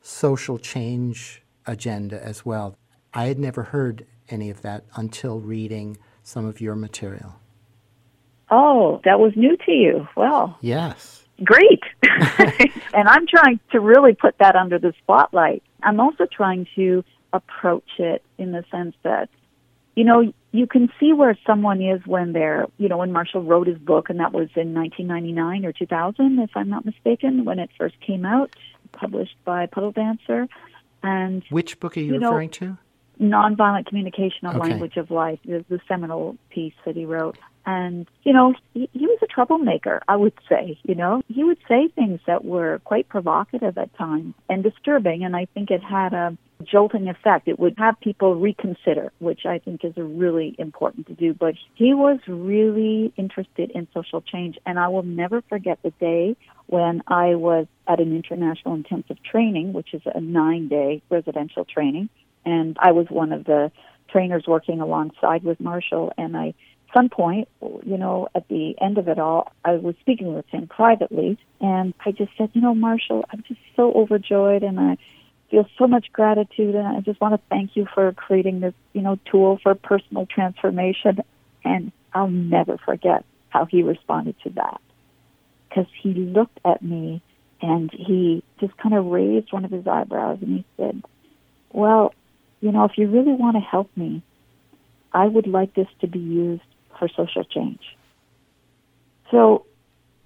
[SPEAKER 4] social change agenda as well. I had never heard any of that until reading some of your material.
[SPEAKER 8] Oh, that was new to you. Well,
[SPEAKER 4] yes.
[SPEAKER 8] Great. and I'm trying to really put that under the spotlight. I'm also trying to approach it in the sense that, you know, you can see where someone is when they're, you know, when Marshall wrote his book, and that was in 1999 or 2000, if I'm not mistaken, when it first came out, published by PuddleDancer. And
[SPEAKER 4] which book are you, you referring know, to?
[SPEAKER 8] Nonviolent Communication, a okay. Language of Life, is the seminal piece that he wrote. And, you know, he, he was a troublemaker, I would say, you know. He would say things that were quite provocative at times and disturbing, and I think it had a jolting effect. It would have people reconsider, which I think is really important to do. But he was really interested in social change, and I will never forget the day when I was at an international intensive training, which is a nine day residential training, and I was one of the trainers working alongside with Marshall, and I some point, you know, at the end of it all, I was speaking with him privately, and I just said, you know, Marshall, I'm just so overjoyed, and I feel so much gratitude, and I just want to thank you for creating this, you know, tool for personal transformation. And I'll never forget how he responded to that, because he looked at me and he just kind of raised one of his eyebrows and he said, "Well, you know, if you really want to help me, I would like this to be used for social change. So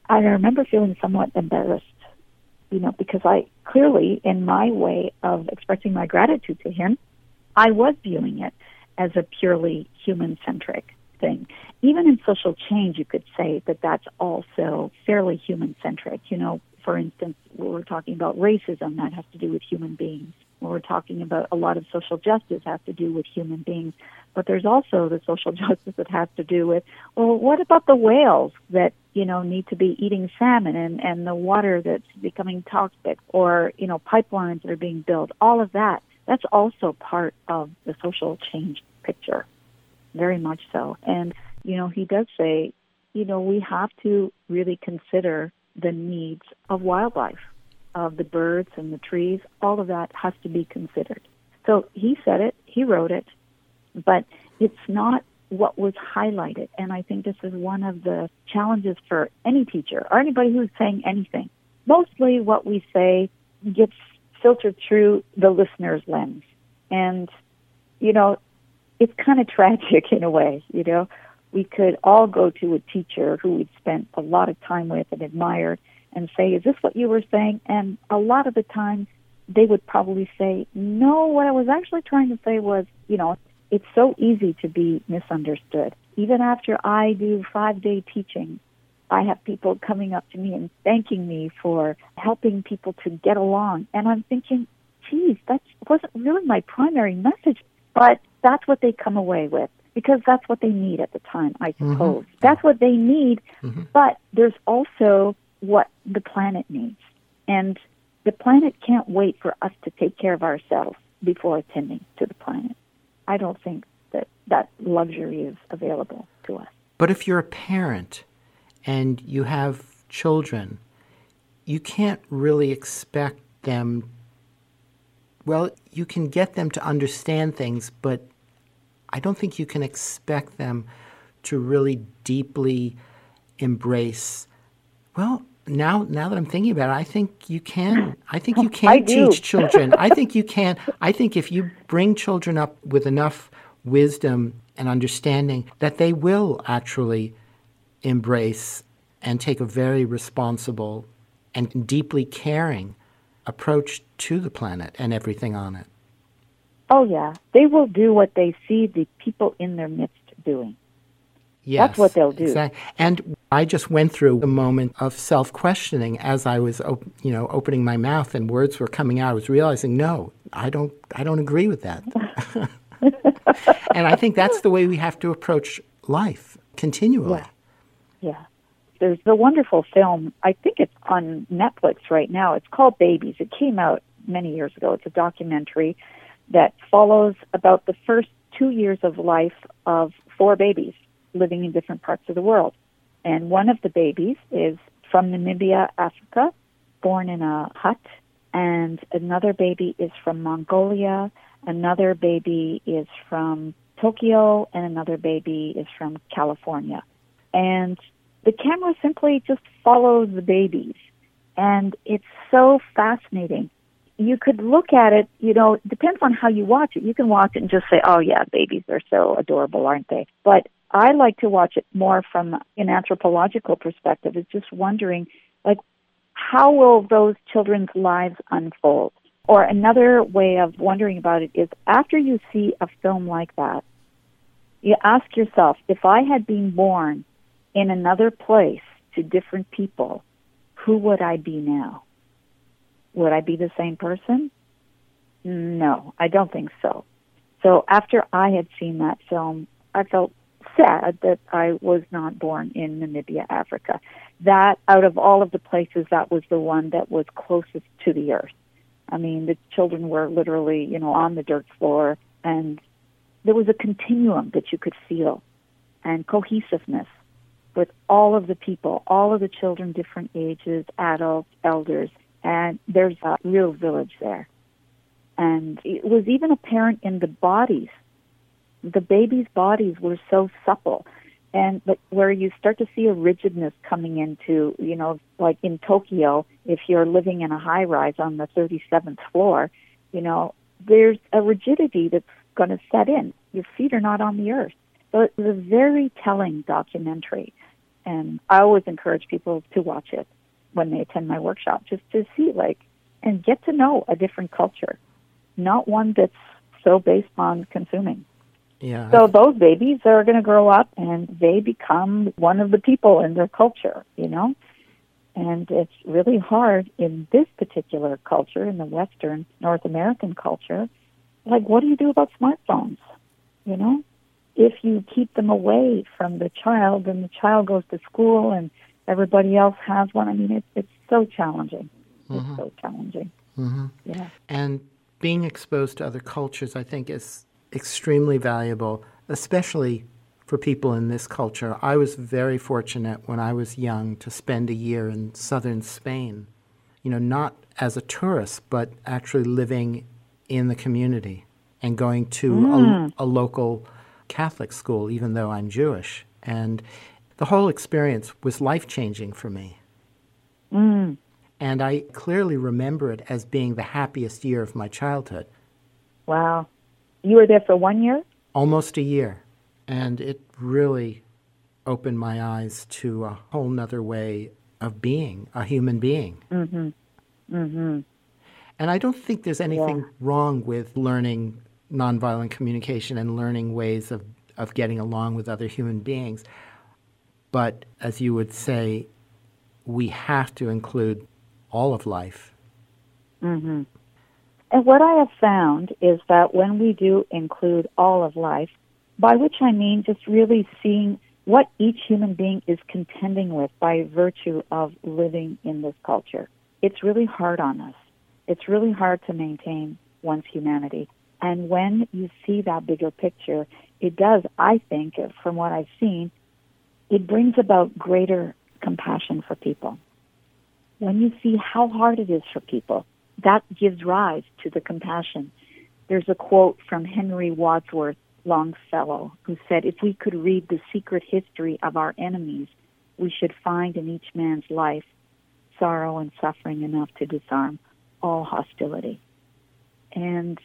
[SPEAKER 8] I remember feeling somewhat embarrassed, you know, because I clearly, in my way of expressing my gratitude to him, I was viewing it as a purely human centric thing. Even in social change, you could say that that's also fairly human centric. You know, for instance, we're talking about racism, that has to do with human beings when we're talking about a lot of social justice has to do with human beings, but there's also the social justice that has to do with, well, what about the whales that, you know, need to be eating salmon and, and the water that's becoming toxic or, you know, pipelines that are being built, all of that. That's also part of the social change picture, very much so. And, you know, he does say, you know, we have to really consider the needs of wildlife of the birds and the trees, all of that has to be considered. So he said it, he wrote it, but it's not what was highlighted. And I think this is one of the challenges for any teacher or anybody who's saying anything. Mostly what we say gets filtered through the listener's lens. And, you know, it's kind of tragic in a way, you know. We could all go to a teacher who we'd spent a lot of time with and admired and say, Is this what you were saying? And a lot of the time, they would probably say, No, what I was actually trying to say was, you know, it's so easy to be misunderstood. Even after I do five day teaching, I have people coming up to me and thanking me for helping people to get along. And I'm thinking, geez, that wasn't really my primary message, but that's what they come away with because that's what they need at the time, I mm-hmm. suppose. Mm-hmm. That's what they need. Mm-hmm. But there's also what the planet needs. And the planet can't wait for us to take care of ourselves before attending to the planet. I don't think that that luxury is available to us.
[SPEAKER 4] But if you're a parent and you have children, you can't really expect them. Well, you can get them to understand things, but I don't think you can expect them to really deeply embrace, well, now now that I'm thinking about it, I think you can. I think you can teach children. I think you can. I think if you bring children up with enough wisdom and understanding, that they will actually embrace and take a very responsible and deeply caring approach to the planet and everything on it.
[SPEAKER 8] Oh, yeah. They will do what they see the people in their midst doing.
[SPEAKER 4] Yes,
[SPEAKER 8] That's what they'll do.
[SPEAKER 4] Exactly. And I just went through a moment of self-questioning as I was, op- you know, opening my mouth and words were coming out. I was realizing, no, I don't, I don't agree with that. and I think that's the way we have to approach life continually.
[SPEAKER 8] Yeah. Yeah. There's a wonderful film. I think it's on Netflix right now. It's called Babies. It came out many years ago. It's a documentary that follows about the first two years of life of four babies living in different parts of the world. And one of the babies is from Namibia, Africa, born in a hut. And another baby is from Mongolia. Another baby is from Tokyo. And another baby is from California. And the camera simply just follows the babies. And it's so fascinating. You could look at it, you know, depends on how you watch it. You can watch it and just say, oh, yeah, babies are so adorable, aren't they? But I like to watch it more from an anthropological perspective. It's just wondering, like, how will those children's lives unfold? Or another way of wondering about it is after you see a film like that, you ask yourself, if I had been born in another place to different people, who would I be now? Would I be the same person? No, I don't think so. So after I had seen that film, I felt sad that I was not born in Namibia, Africa. That, out of all of the places, that was the one that was closest to the earth. I mean, the children were literally, you know, on the dirt floor, and there was a continuum that you could feel and cohesiveness with all of the people, all of the children, different ages, adults, elders, and there's a real village there. And it was even apparent in the bodies the babies' bodies were so supple. And but where you start to see a rigidness coming into you know like in Tokyo if you're living in a high rise on the 37th floor you know there's a rigidity that's going to set in. Your feet are not on the earth. So it was a very telling documentary. And I always encourage people to watch it when they attend my workshop just to see like and get to know a different culture not one that's so based on consuming
[SPEAKER 4] Yeah.
[SPEAKER 8] so those babies are going to grow up and they become one of the people in their culture, you know? And it's really hard in this particular culture, in the Western North American culture. Like, what do you do about smartphones? You know? If you keep them away from the child and the child goes to school and everybody else has one, I mean, it's, it's so challenging. It's so challenging.
[SPEAKER 4] hmm
[SPEAKER 8] Yeah.
[SPEAKER 4] And being exposed to other cultures, I think, is extremely valuable, especially for people in this culture. I was very fortunate when I was young to spend a year in southern Spain, you know, not as a tourist, but actually living in the community and going to a, a local Catholic school, even though I'm Jewish. And the whole experience was life changing for me.
[SPEAKER 8] Mm.
[SPEAKER 4] And I clearly remember it as being the happiest year of my childhood,
[SPEAKER 8] Wow. You were there for one year?
[SPEAKER 4] almost a year. And it really opened my eyes to a whole nother way of being, a human being.
[SPEAKER 8] Mm-hmm. Mm-hmm.
[SPEAKER 4] And I don't think there's anything
[SPEAKER 8] Yeah.
[SPEAKER 4] wrong with learning nonviolent communication and learning ways of, of getting along with other human beings. But as you would say, we have to include all of life.
[SPEAKER 8] hmm And what I have found is that when we do include all of life, by which I mean just really seeing what each human being is contending with by virtue of living in this culture, it's really hard on us. It's really hard to maintain one's humanity. And when you see that bigger picture, it does, I think, from what I've seen, it brings about greater compassion for people. When you see how hard it is for people, that gives rise to the compassion. There's a quote from Henry Wadsworth Longfellow who said, If we could read the secret history of our enemies, we should find in each man's life sorrow and suffering enough to disarm all hostility. And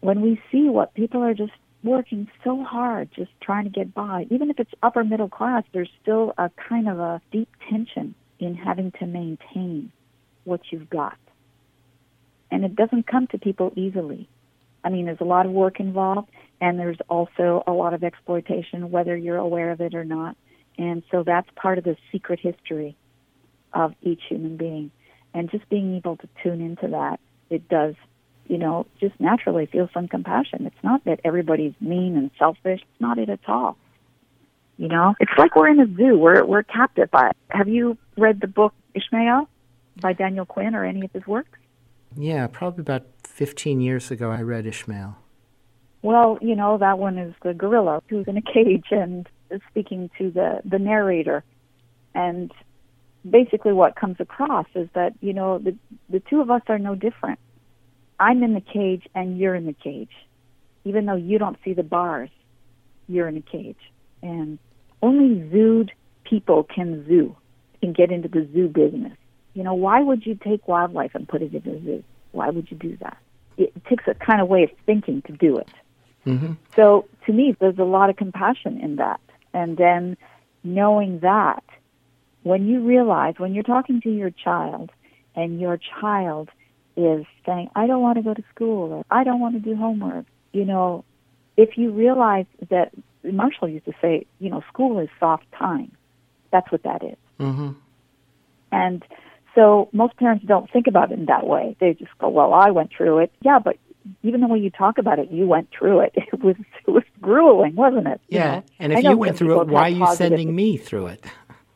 [SPEAKER 8] when we see what people are just, working so hard just trying to get by. Even if it's upper middle class, there's still a kind of a deep tension in having to maintain what you've got. And it doesn't come to people easily. I mean, there's a lot of work involved, and there's also a lot of exploitation, whether you're aware of it or not. And so that's part of the secret history of each human being. And just being able to tune into that, it does, you know, just naturally feel some compassion. It's not that everybody's mean and selfish. It's not it at all. You know, it's like we're in a zoo. We're we're captive by. Have you read the book Ishmael by Daniel Quinn or any of his works?
[SPEAKER 4] Yeah, probably about 15 years ago, I read Ishmael.
[SPEAKER 8] Well, you know, that one is the gorilla who's in a cage and is speaking to the, the narrator. And basically, what comes across is that, you know, the, the two of us are no different. I'm in the cage and you're in the cage. Even though you don't see the bars, you're in a cage. And only zooed people can zoo, can get into the zoo business. You know, why would you take wildlife and put it in a zoo? Why would you do that? It takes a kind of way of thinking to do it.
[SPEAKER 4] Mm-hmm.
[SPEAKER 8] So to me, there's a lot of compassion in that. And then knowing that when you realize, when you're talking to your child and your child is saying, I don't want to go to school or I don't want to do homework, you know, if you realize that Marshall used to say, you know, school is soft time. That's what that is.
[SPEAKER 4] Mm-hmm.
[SPEAKER 8] And so most parents don't think about it in that way. They just go, "Well, I went through it." Yeah, but even the way you talk about it, you went through it. It was it was grueling, wasn't it? You
[SPEAKER 4] Yeah,
[SPEAKER 8] know?
[SPEAKER 4] and if you went through it, why are you
[SPEAKER 8] positive-
[SPEAKER 4] sending me through it?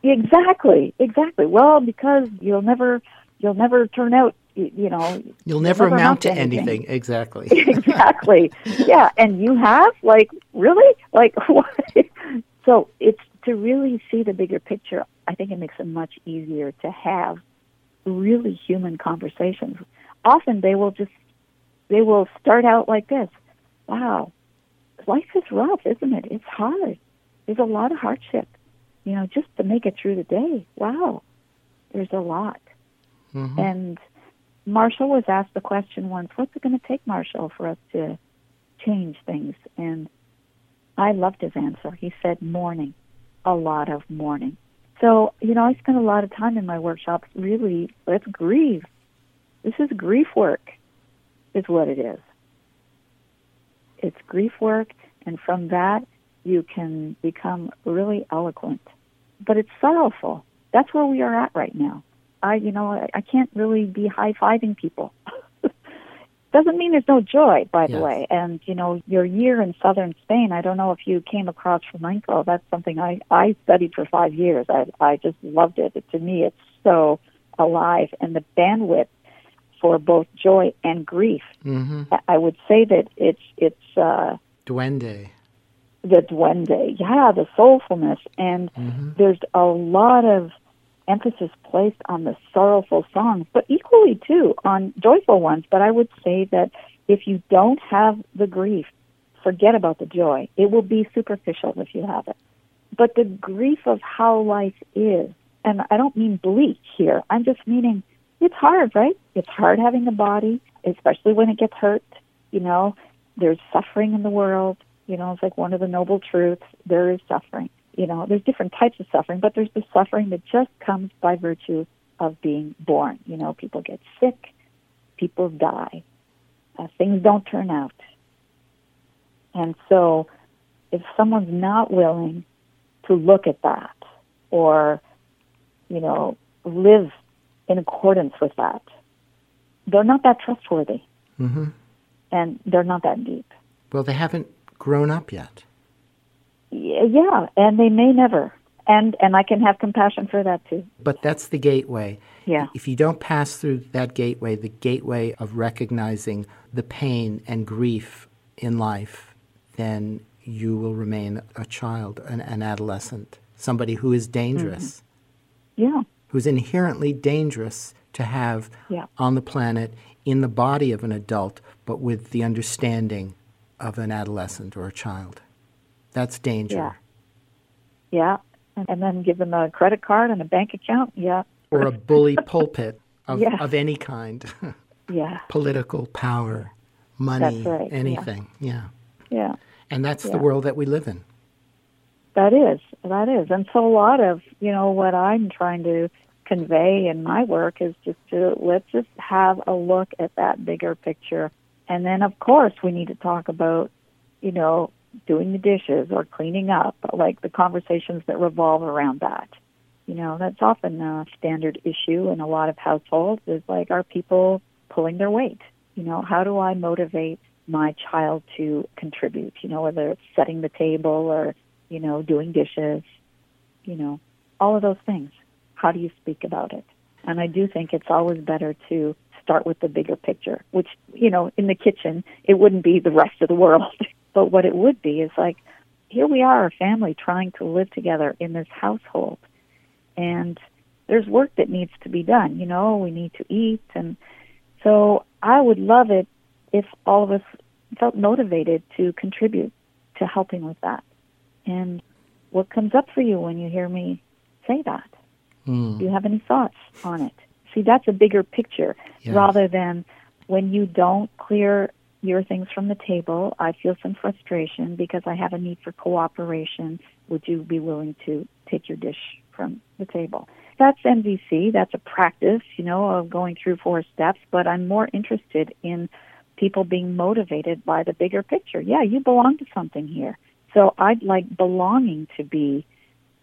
[SPEAKER 8] Exactly, exactly. Well, because you'll never you'll never turn out. You, you know,
[SPEAKER 4] You'll never
[SPEAKER 8] never
[SPEAKER 4] amount to
[SPEAKER 8] amount to
[SPEAKER 4] anything. Exactly.
[SPEAKER 8] exactly. Yeah, and you have like really like what? so it's to really see the bigger picture. I think it makes it much easier to have really human conversations. Often they will just they will start out like this. Wow, life is rough, isn't it? It's hard. There's a lot of hardship. You know, just to make it through the day. Wow, there's a lot.
[SPEAKER 4] Mhm.
[SPEAKER 8] And Marshall was asked the question once, what's it going to take, Marshall, for us to change things? And I loved his answer. He said, mourning, a lot of mourning. So, you know, I spend a lot of time in my workshops really, let's grieve. This is grief work, is what it is. It's grief work, and from that, you can become really eloquent. But it's sorrowful. That's where we are at right now. I, you know, I, I can't really be high fiving people. Doesn't mean there's no joy, by the
[SPEAKER 4] Yes.
[SPEAKER 8] way. And you know, your year in southern Spain. I don't know if you came across flamenco. That's something I I studied for five years. I I just loved it. To me, it's so alive, and the bandwidth for both joy and grief.
[SPEAKER 4] hmm
[SPEAKER 8] I- would say that it's it's uh,
[SPEAKER 4] Duende.
[SPEAKER 8] the duende, yeah, the soulfulness, and
[SPEAKER 4] Mhm.
[SPEAKER 8] there's a lot of emphasis placed on the sorrowful songs, but equally too on joyful ones. But I would say that if you don't have the grief, forget about the joy. It will be superficial if you have it. But the grief of how life is, and I don't mean bleak here. I'm just meaning it's hard, right? It's hard having a body, especially when it gets hurt. You know, there's suffering in the world. You know, it's like one of the noble truths. There is suffering. You know, there's different types of suffering, but there's the suffering that just comes by virtue of being born. You know, people get sick, people die, uh, things don't turn out. And so, if someone's not willing to look at that or, you know, live in accordance with that, they're not that trustworthy
[SPEAKER 4] hmm
[SPEAKER 8] and they're not that deep.
[SPEAKER 4] Well, they haven't grown up yet.
[SPEAKER 8] Yeah, and they may never. And and I can have compassion for that too.
[SPEAKER 4] But that's the gateway.
[SPEAKER 8] Yeah.
[SPEAKER 4] If you don't pass through that gateway, the gateway of recognizing the pain and grief in life, then you will remain a child, an, an adolescent, somebody who is dangerous, mm-hmm.
[SPEAKER 8] Yeah.
[SPEAKER 4] who's inherently dangerous to have
[SPEAKER 8] Yeah.
[SPEAKER 4] on the planet in the body of an adult, but with the understanding of an adolescent or a child. That's danger.
[SPEAKER 8] Yeah. Yeah. And, then give them a credit card and a bank account. Yeah.
[SPEAKER 4] Or a bully pulpit of,
[SPEAKER 8] Yeah.
[SPEAKER 4] of any kind.
[SPEAKER 8] Yeah.
[SPEAKER 4] Political power, money,
[SPEAKER 8] right, yeah.
[SPEAKER 4] anything. Yeah.
[SPEAKER 8] Yeah.
[SPEAKER 4] And that's
[SPEAKER 8] Yeah.
[SPEAKER 4] the world that we live in.
[SPEAKER 8] That is, that is. And so a lot of, you know, what I'm trying to convey in my work is just to let's just have a look at that bigger picture. And then of course we need to talk about, you know, doing the dishes or cleaning up, like the conversations that revolve around that. You know, that's often a standard issue in a lot of households is like are people pulling their weight? You know, how do I motivate my child to contribute? You know, whether it's setting the table or you know, doing dishes, you know, all of those things. How do you speak about it? And I do think it's always better to start with the bigger picture, which, you know, in the kitchen, it wouldn't be the rest of the world. but what it would be is like, here we are, a family trying to live together in this household. And there's work that needs to be done. You know, we need to eat. And so I would love it if all of us felt motivated to contribute to helping with that. And what comes up for you when you hear me say that?
[SPEAKER 4] Mm.
[SPEAKER 8] Do you have any thoughts on it? See, that's a bigger picture
[SPEAKER 4] Yes.
[SPEAKER 8] rather than when you don't clear your things from the table. I feel some frustration because I have a need for cooperation. Would you be willing to take your dish from the table? That's NVC. That's a practice, you know, of going through four steps. But I'm more interested in people being motivated by the bigger picture. Yeah, you belong to something here. So I'd like belonging to be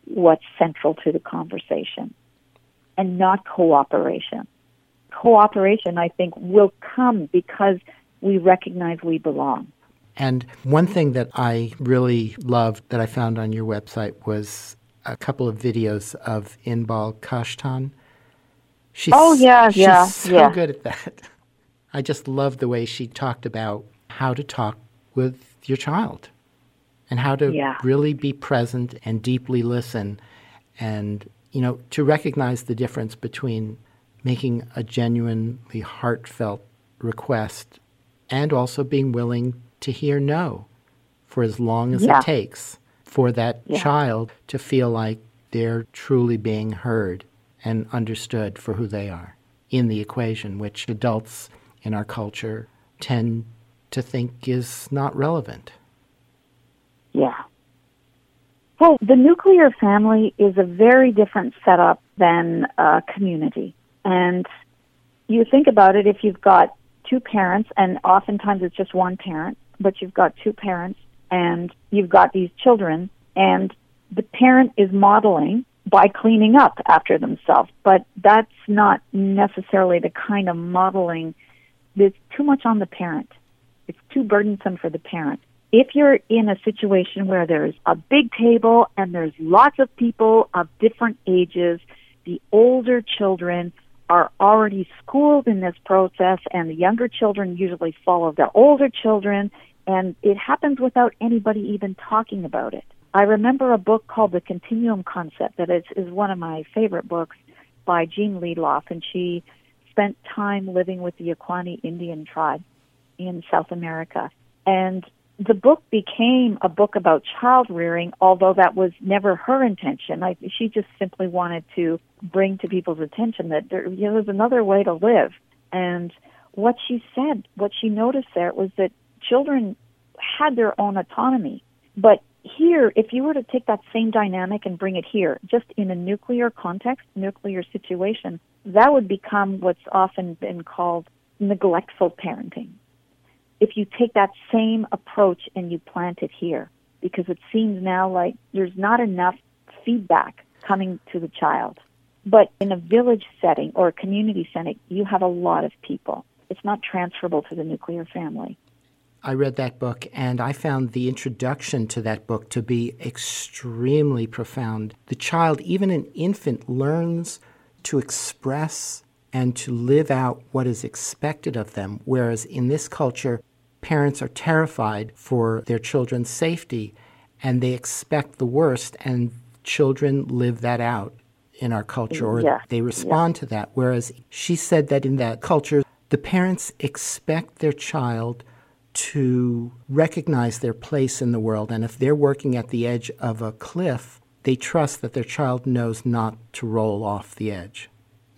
[SPEAKER 8] what's central to the conversation and not cooperation. Cooperation, I think, will come because we recognize we belong.
[SPEAKER 4] And one thing that I really loved that I found on your website was a couple of videos of Inbal Kashtan. She's,
[SPEAKER 8] Oh, yeah,
[SPEAKER 4] she's
[SPEAKER 8] yeah,
[SPEAKER 4] so
[SPEAKER 8] yeah.
[SPEAKER 4] good at that. I just love the way she talked about how to talk with your child and how to
[SPEAKER 8] Yeah.
[SPEAKER 4] really be present and deeply listen and you know to recognize the difference between making a genuinely heartfelt request and also being willing to hear no for as long as
[SPEAKER 8] Yeah.
[SPEAKER 4] it takes for that
[SPEAKER 8] Yeah.
[SPEAKER 4] child to feel like they're truly being heard and understood for who they are in the equation, which adults in our culture tend to think is not relevant.
[SPEAKER 8] Yeah. Well, the nuclear family is a very different setup than a community. And you think about it if you've got two parents, and oftentimes it's just one parent, but you've got two parents and you've got these children, and the parent is modeling by cleaning up after themselves. But that's not necessarily the kind of modeling that's too much on the parent. It's too burdensome for the parent if you're in a situation where there's a big table and there's lots of people of different ages, the older children are already schooled in this process and the younger children usually follow the older children and it happens without anybody even talking about it. I remember a book called The Continuum Concept that is, is one of my favorite books by Jean Liedloff and she spent time living with the Yequana Indian tribe in South America. And the book became a book about child rearing, although that was never her intention. Like she just simply wanted to bring to people's attention that there, you know, there's another way to live. And what she said, what she noticed there was that children had their own autonomy. But here, if you were to take that same dynamic and bring it here, just in a nuclear context, nuclear situation, that would become what's often been called neglectful parenting if you take that same approach and you plant it here because it seems now like there's not enough feedback coming to the child. But in a village setting or a community setting, you have a lot of people. It's not transferable to the nuclear family.
[SPEAKER 4] I read that book and I found the introduction to that book to be extremely profound. The child, even an infant, learns to express and to live out what is expected of them, whereas in this culture, parents are terrified for their children's safety and they expect the worst, and children live that out in our culture or
[SPEAKER 8] Yeah,
[SPEAKER 4] they respond to that. Whereas she said that in that culture, the parents expect their child to recognize their place in the world, and if they're working at the edge of a cliff, they trust that their child knows not to roll off the edge.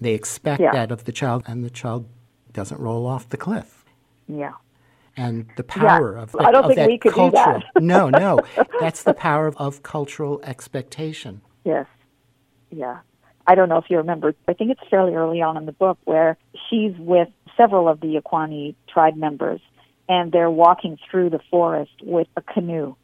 [SPEAKER 4] They expect
[SPEAKER 8] Yeah.
[SPEAKER 4] that of the child, and the child doesn't roll off the cliff.
[SPEAKER 8] Yeah.
[SPEAKER 4] And the power
[SPEAKER 8] Yeah.
[SPEAKER 4] of,
[SPEAKER 8] I don't think
[SPEAKER 4] that
[SPEAKER 8] we could do
[SPEAKER 4] cultural.
[SPEAKER 8] that.
[SPEAKER 4] no, no, that's the power of, of cultural expectation.
[SPEAKER 8] Yes. Yeah. I don't know if you remember, I think it's fairly early on in the book where she's with several of the Yequana tribe members and they're walking through the forest with a canoe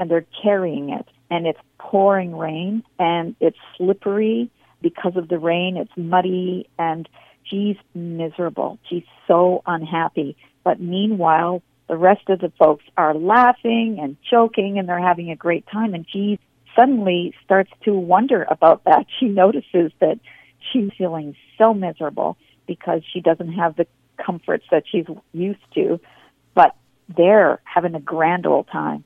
[SPEAKER 8] and they're carrying it and it's pouring rain and it's slippery because of the rain. It's muddy and she's miserable. She's so unhappy. But meanwhile, the rest of the folks are laughing and joking and they're having a great time and she suddenly starts to wonder about that. She notices that she's feeling so miserable because she doesn't have the comforts that she's used to, but they're having a grand old time.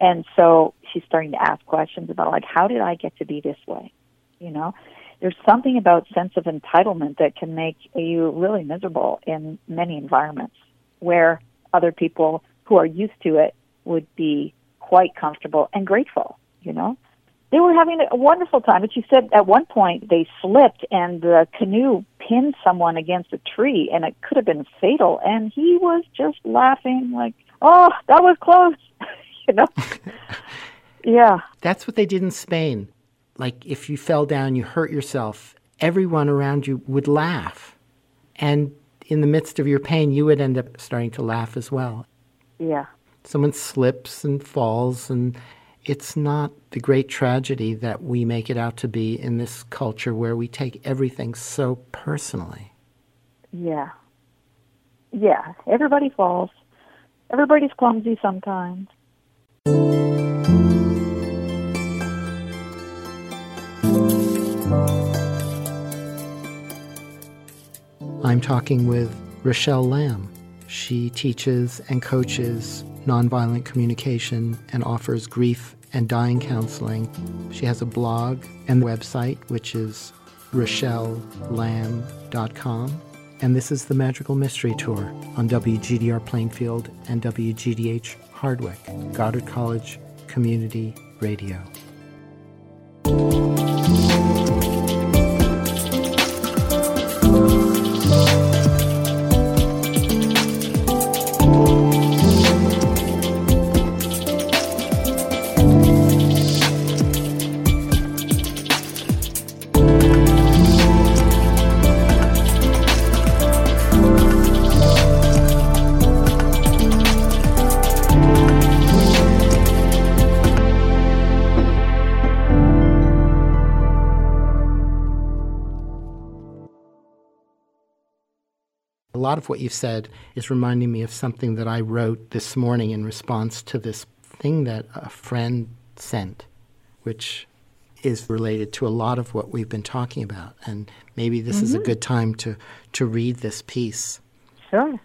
[SPEAKER 8] And so she's starting to ask questions about like, how did I get to be this way? You know, there's something about sense of entitlement that can make you really miserable in many environments where other people who are used to it would be quite comfortable and grateful, you know? They were having a wonderful time, but she said at one point they slipped and the canoe pinned someone against a tree and it could have been fatal and he was just laughing like, "Oh, that was close." you know? yeah.
[SPEAKER 4] That's what they did in Spain. Like if you fell down, you hurt yourself, everyone around you would laugh. And in the midst of your pain, you would end up starting to laugh as well.
[SPEAKER 8] Yeah.
[SPEAKER 4] Someone slips and falls, and it's not the great tragedy that we make it out to be in this culture where we take everything so personally.
[SPEAKER 8] Yeah. Yeah. Everybody falls. Everybody's clumsy sometimes.
[SPEAKER 4] I'm talking with Rachelle Lamb. She teaches and coaches nonviolent communication and offers grief and dying counseling. She has a blog and website, which is rachellelamb.com. And this is the Magical Mystery Tour on WGDR Plainfield and WGDH Hardwick, Goddard College Community Radio. Lot of what you've said is reminding me of something that I wrote this morning in response to this thing that a friend sent, which is related to a lot of what we've been talking about. And maybe this is a mm-hmm. good time to, to read this piece.
[SPEAKER 8] Sure.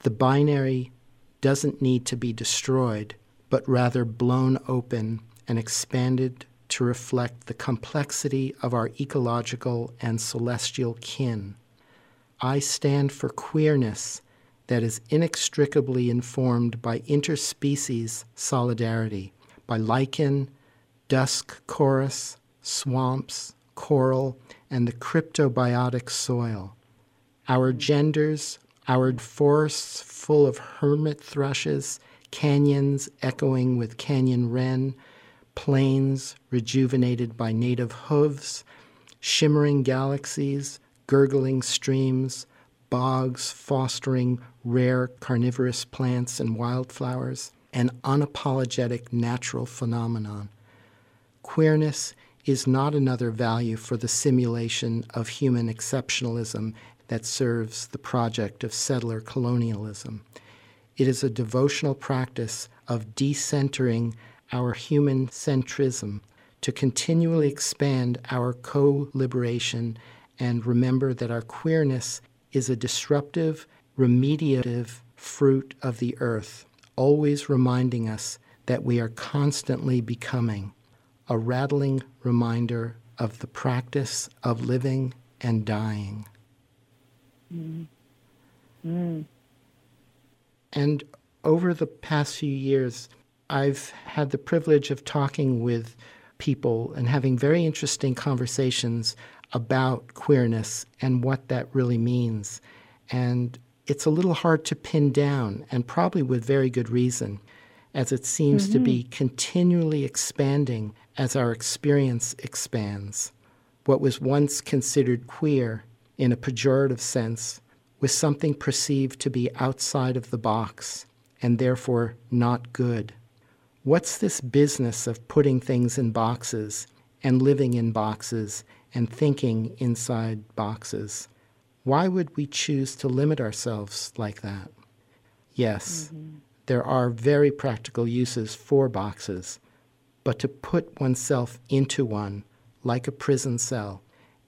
[SPEAKER 4] The binary doesn't need to be destroyed, but rather blown open and expanded to reflect the complexity of our ecological and celestial kin. I stand for queerness that is inextricably informed by interspecies solidarity, by lichen, dusk chorus, swamps, coral, and the cryptobiotic soil. Our genders, our forests full of hermit thrushes, canyons echoing with canyon wren, plains rejuvenated by native hooves, shimmering galaxies, gurgling streams, bogs fostering rare carnivorous plants and wildflowers, an unapologetic natural phenomenon. Queerness is not another value for the simulation of human exceptionalism that serves the project of settler colonialism. It is a devotional practice of decentering our human centrism to continually expand our co liberation and remember that our queerness is a disruptive, remediative fruit of the earth, always reminding us that we are constantly becoming, a rattling reminder of the practice of living and dying. And over the past few years, I've had the privilege of talking with people and having very interesting conversations about queerness and what that really means. And it's a little hard to pin down, and probably with very good reason, as it seems mm-hmm. to be continually expanding as our experience expands. What was once considered queer in a pejorative sense was something perceived to be outside of the box and therefore not good. What's this business of putting things in boxes and living in boxes and thinking inside boxes? Why would we choose to limit ourselves like that? Yes, mm-hmm. there are very practical uses for boxes, but to put oneself into one, like a prison cell,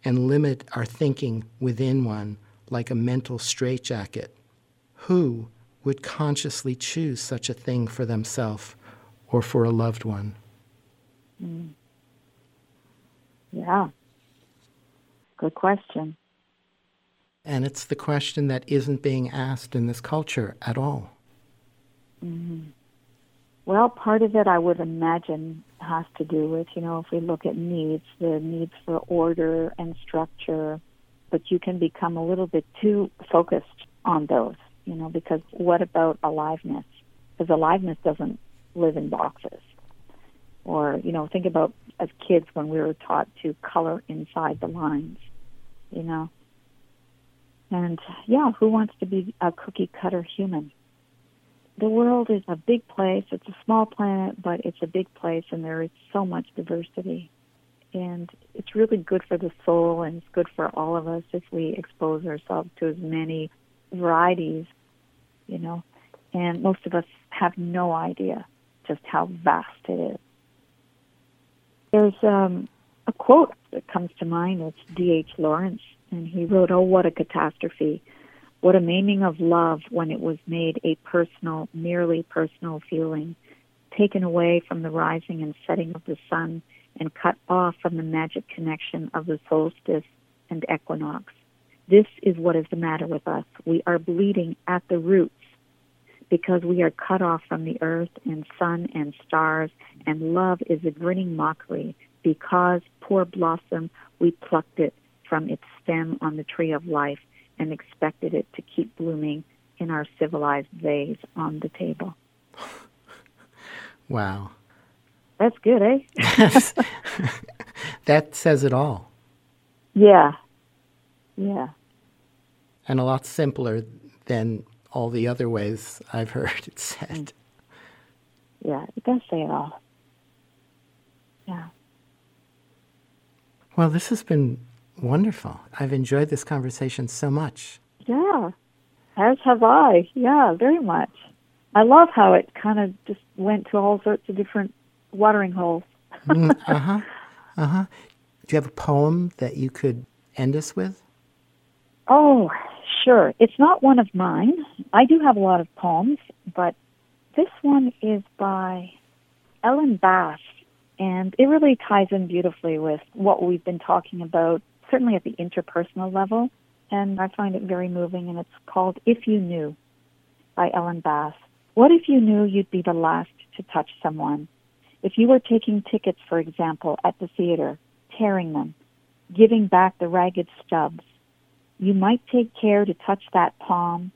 [SPEAKER 4] and limit our thinking within one, like a mental straitjacket, who would consciously choose such a thing for themselves or for a loved one?
[SPEAKER 8] Mm. Yeah. Good question.
[SPEAKER 4] And it's the question that isn't being asked in this culture at all.
[SPEAKER 8] Mm-hmm. Well, part of it I would imagine has to do with, you know, if we look at needs, the needs for order and structure, but you can become a little bit too focused on those, you know, because what about aliveness? Because aliveness doesn't live in boxes. Or, you know, think about as kids when we were taught to color inside the lines, you know, and yeah, who wants to be a cookie cutter human? The world is a big place. It's a small planet, but it's a big place, and there is so much diversity. And it's really good for the soul, and it's good for all of us if we expose ourselves to as many varieties, you know. And most of us have no idea just how vast it is. There's um, a quote that comes to mind. It's D.H. Lawrence and he wrote, Oh, what a catastrophe. What a maiming of love when it was made a personal, merely personal feeling, taken away from the rising and setting of the sun and cut off from the magic connection of the solstice and equinox. This is what is the matter with us. We are bleeding at the roots because we are cut off from the earth and sun and stars, and love is a grinning mockery because, poor blossom, we plucked it from its stem on the tree of life and expected it to keep blooming in our civilized vase on the table.
[SPEAKER 4] Wow.
[SPEAKER 8] That's good, eh?
[SPEAKER 4] that says it all.
[SPEAKER 8] Yeah. Yeah.
[SPEAKER 4] And a lot simpler than all the other ways I've heard it said.
[SPEAKER 8] Yeah, it does say it all. Yeah.
[SPEAKER 4] Well, this has been Wonderful. I've enjoyed this conversation so much.
[SPEAKER 8] Yeah, as have I. Yeah, very much. I love how it kind of just went to all sorts of different watering holes.
[SPEAKER 4] mm, uh huh. Uh huh. Do you have a poem that you could end us with?
[SPEAKER 8] Oh, sure. It's not one of mine. I do have a lot of poems, but this one is by Ellen Bass, and it really ties in beautifully with what we've been talking about certainly at the interpersonal level. And I find it very moving, and it's called If You Knew by Ellen Bass. What if you knew you'd be the last to touch someone? If you were taking tickets, for example, at the theater, tearing them, giving back the ragged stubs, you might take care to touch that palm,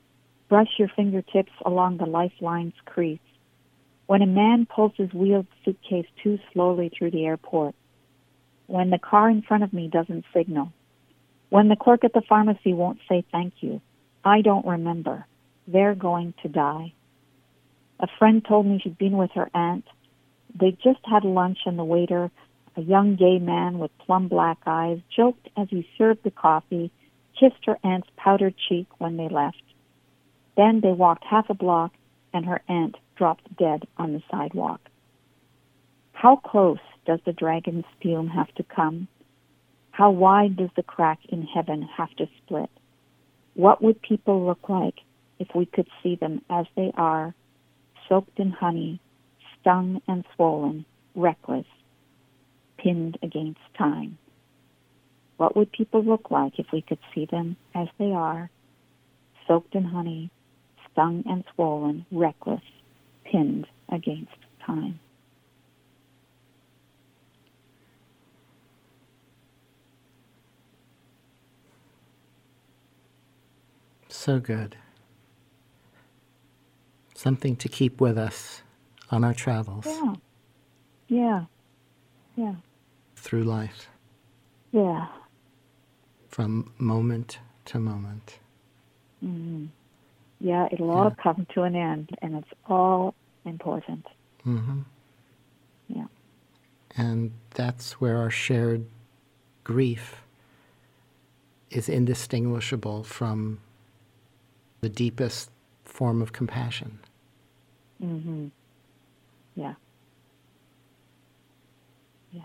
[SPEAKER 8] brush your fingertips along the lifeline's crease. When a man pulls his wheeled suitcase too slowly through the airport, when the car in front of me doesn't signal, when the clerk at the pharmacy won't say thank you, I don't remember. They're going to die. A friend told me she'd been with her aunt. They just had lunch and the waiter, a young gay man with plum black eyes, joked as he served the coffee, kissed her aunt's powdered cheek when they left. Then they walked half a block and her aunt dropped dead on the sidewalk. How close does the dragon's spume have to come? How wide does the crack in heaven have to split? What would people look like if we could see them as they are, soaked in honey, stung and swollen, reckless, pinned against time? What would people look like if we could see them as they are, soaked in honey, stung and swollen, reckless, pinned against time?
[SPEAKER 4] So good. something to keep with us on our travels
[SPEAKER 8] Yeah. Yeah. Yeah.
[SPEAKER 4] through life,
[SPEAKER 8] Yeah.
[SPEAKER 4] From moment to moment.
[SPEAKER 8] Yeah, it'll all come to an end, and it's all important.
[SPEAKER 4] hmm
[SPEAKER 8] Yeah.
[SPEAKER 4] And that's where our shared grief is indistinguishable from the deepest form of compassion.
[SPEAKER 8] hmm Yeah. Yeah.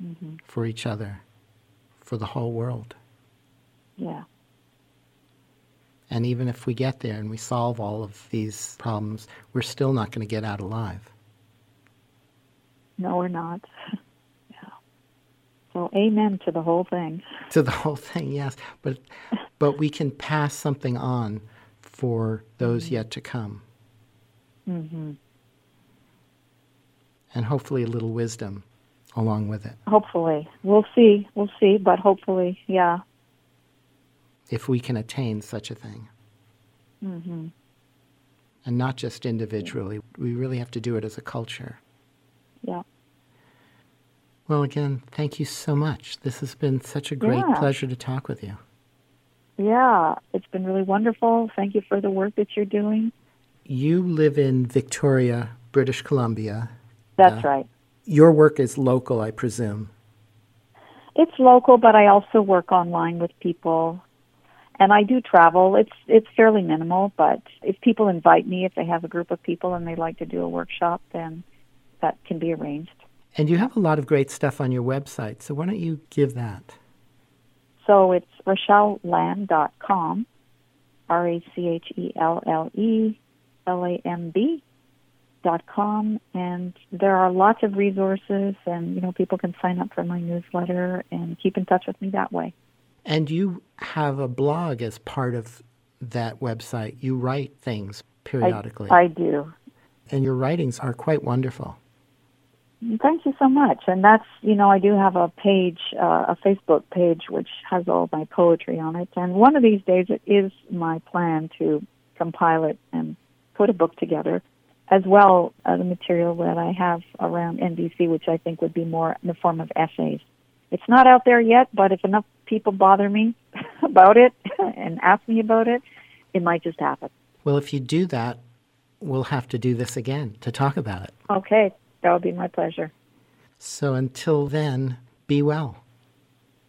[SPEAKER 8] hmm
[SPEAKER 4] for each other, for the whole world.
[SPEAKER 8] Yeah.
[SPEAKER 4] And even if we get there and we solve all of these problems, we're still not going to get out alive.
[SPEAKER 8] No, we're not. yeah. So, amen to the whole thing.
[SPEAKER 4] To the whole thing, yes. But, but we can pass something on for those yet to come.
[SPEAKER 8] Mm-hmm.
[SPEAKER 4] And hopefully a little wisdom along with it.
[SPEAKER 8] Hopefully, we'll see. We'll see, but hopefully, yeah.
[SPEAKER 4] If we can attain such a thing.
[SPEAKER 8] Mm-hmm.
[SPEAKER 4] And not just individually. We really have to do it as a culture.
[SPEAKER 8] Yeah.
[SPEAKER 4] Well, again, thank you so much. This has been such a great
[SPEAKER 8] Yeah.
[SPEAKER 4] pleasure to talk with you.
[SPEAKER 8] Yeah, it's been really wonderful. Thank you for the work that you're doing.
[SPEAKER 4] You live in Victoria, British Columbia.
[SPEAKER 8] That's
[SPEAKER 4] Yeah.
[SPEAKER 8] right.
[SPEAKER 4] Your work is local, I presume.
[SPEAKER 8] It's local, but I also work online with people, and I do travel. It's it's fairly minimal, but if people invite me, if they have a group of people and they'd like to do a workshop, then that can be arranged.
[SPEAKER 4] And you have a lot of great stuff on your website, so why don't you give that?
[SPEAKER 8] So it's RachelleLamb.com, R A C H E L L E L A M B dot com, and there are lots of resources, and you know people can sign up for my newsletter and keep in touch with me that way.
[SPEAKER 4] And you have a blog as part of that website. You write things
[SPEAKER 8] I,
[SPEAKER 4] periodically,
[SPEAKER 8] I do.
[SPEAKER 4] and your writings are quite wonderful.
[SPEAKER 8] Thank you so much. And that's, you know, I do have a page, uh, a Facebook page, which has all my poetry on it. And one of these days, it is my plan to compile it and put a book together, as well as the material that I have around NVC, which I think would be more in the form of essays. It's not out there yet, but if enough people bother me about it and ask me about it, it might just happen.
[SPEAKER 4] Well, if you do that, we'll have to do this again to talk about it.
[SPEAKER 8] Okay, that would be my pleasure.
[SPEAKER 4] So until then, be well.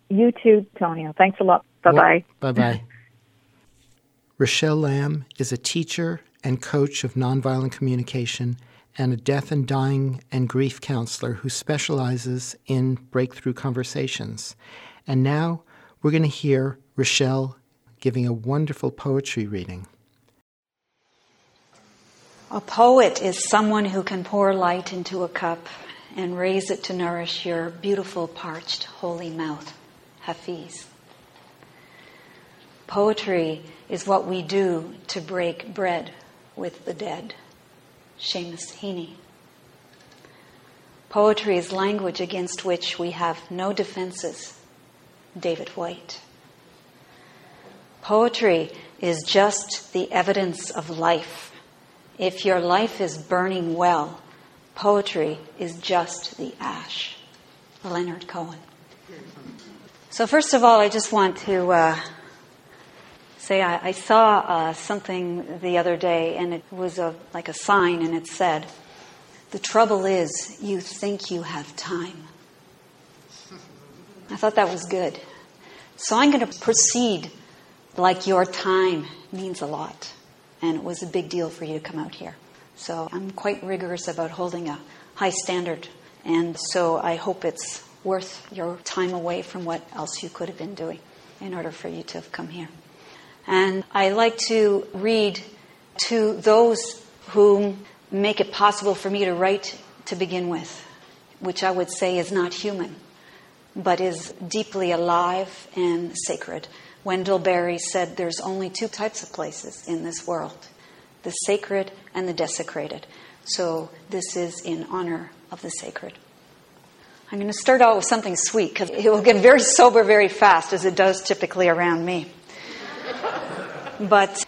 [SPEAKER 8] You too, Tonio. Thanks a lot. Bye bye.
[SPEAKER 4] Bye bye. Rachelle Lamb is a teacher and coach of nonviolent communication and a death and dying and grief counselor who specializes in breakthrough conversations. And now we're going to hear Rachelle giving a wonderful poetry reading.
[SPEAKER 9] A poet is someone who can pour light into a cup and raise it to nourish your beautiful, parched, holy mouth. Hafiz. Poetry is what we do to break bread with the dead. Seamus Heaney. Poetry is language against which we have no defenses. David Whyte. Poetry is just the evidence of life. If your life is burning well, poetry is just the ash. Leonard Cohen. So, first of all, I just want to uh, say I, I saw uh, something the other day, and it was a, like a sign, and it said, The trouble is, you think you have time. I thought that was good. So, I'm going to proceed like your time means a lot and it was a big deal for you to come out here. So I'm quite rigorous about holding a high standard, and so I hope it's worth your time away from what else you could have been doing in order for you to have come here. And I like to read to those who make it possible for me to write to begin with, which I would say is not human, but is deeply alive and sacred. Wendell Berry said there's only two types of places in this world the sacred and the desecrated. So this is in honor of the sacred. I'm going to start out with something sweet because it will get very sober very fast, as it does typically around me. But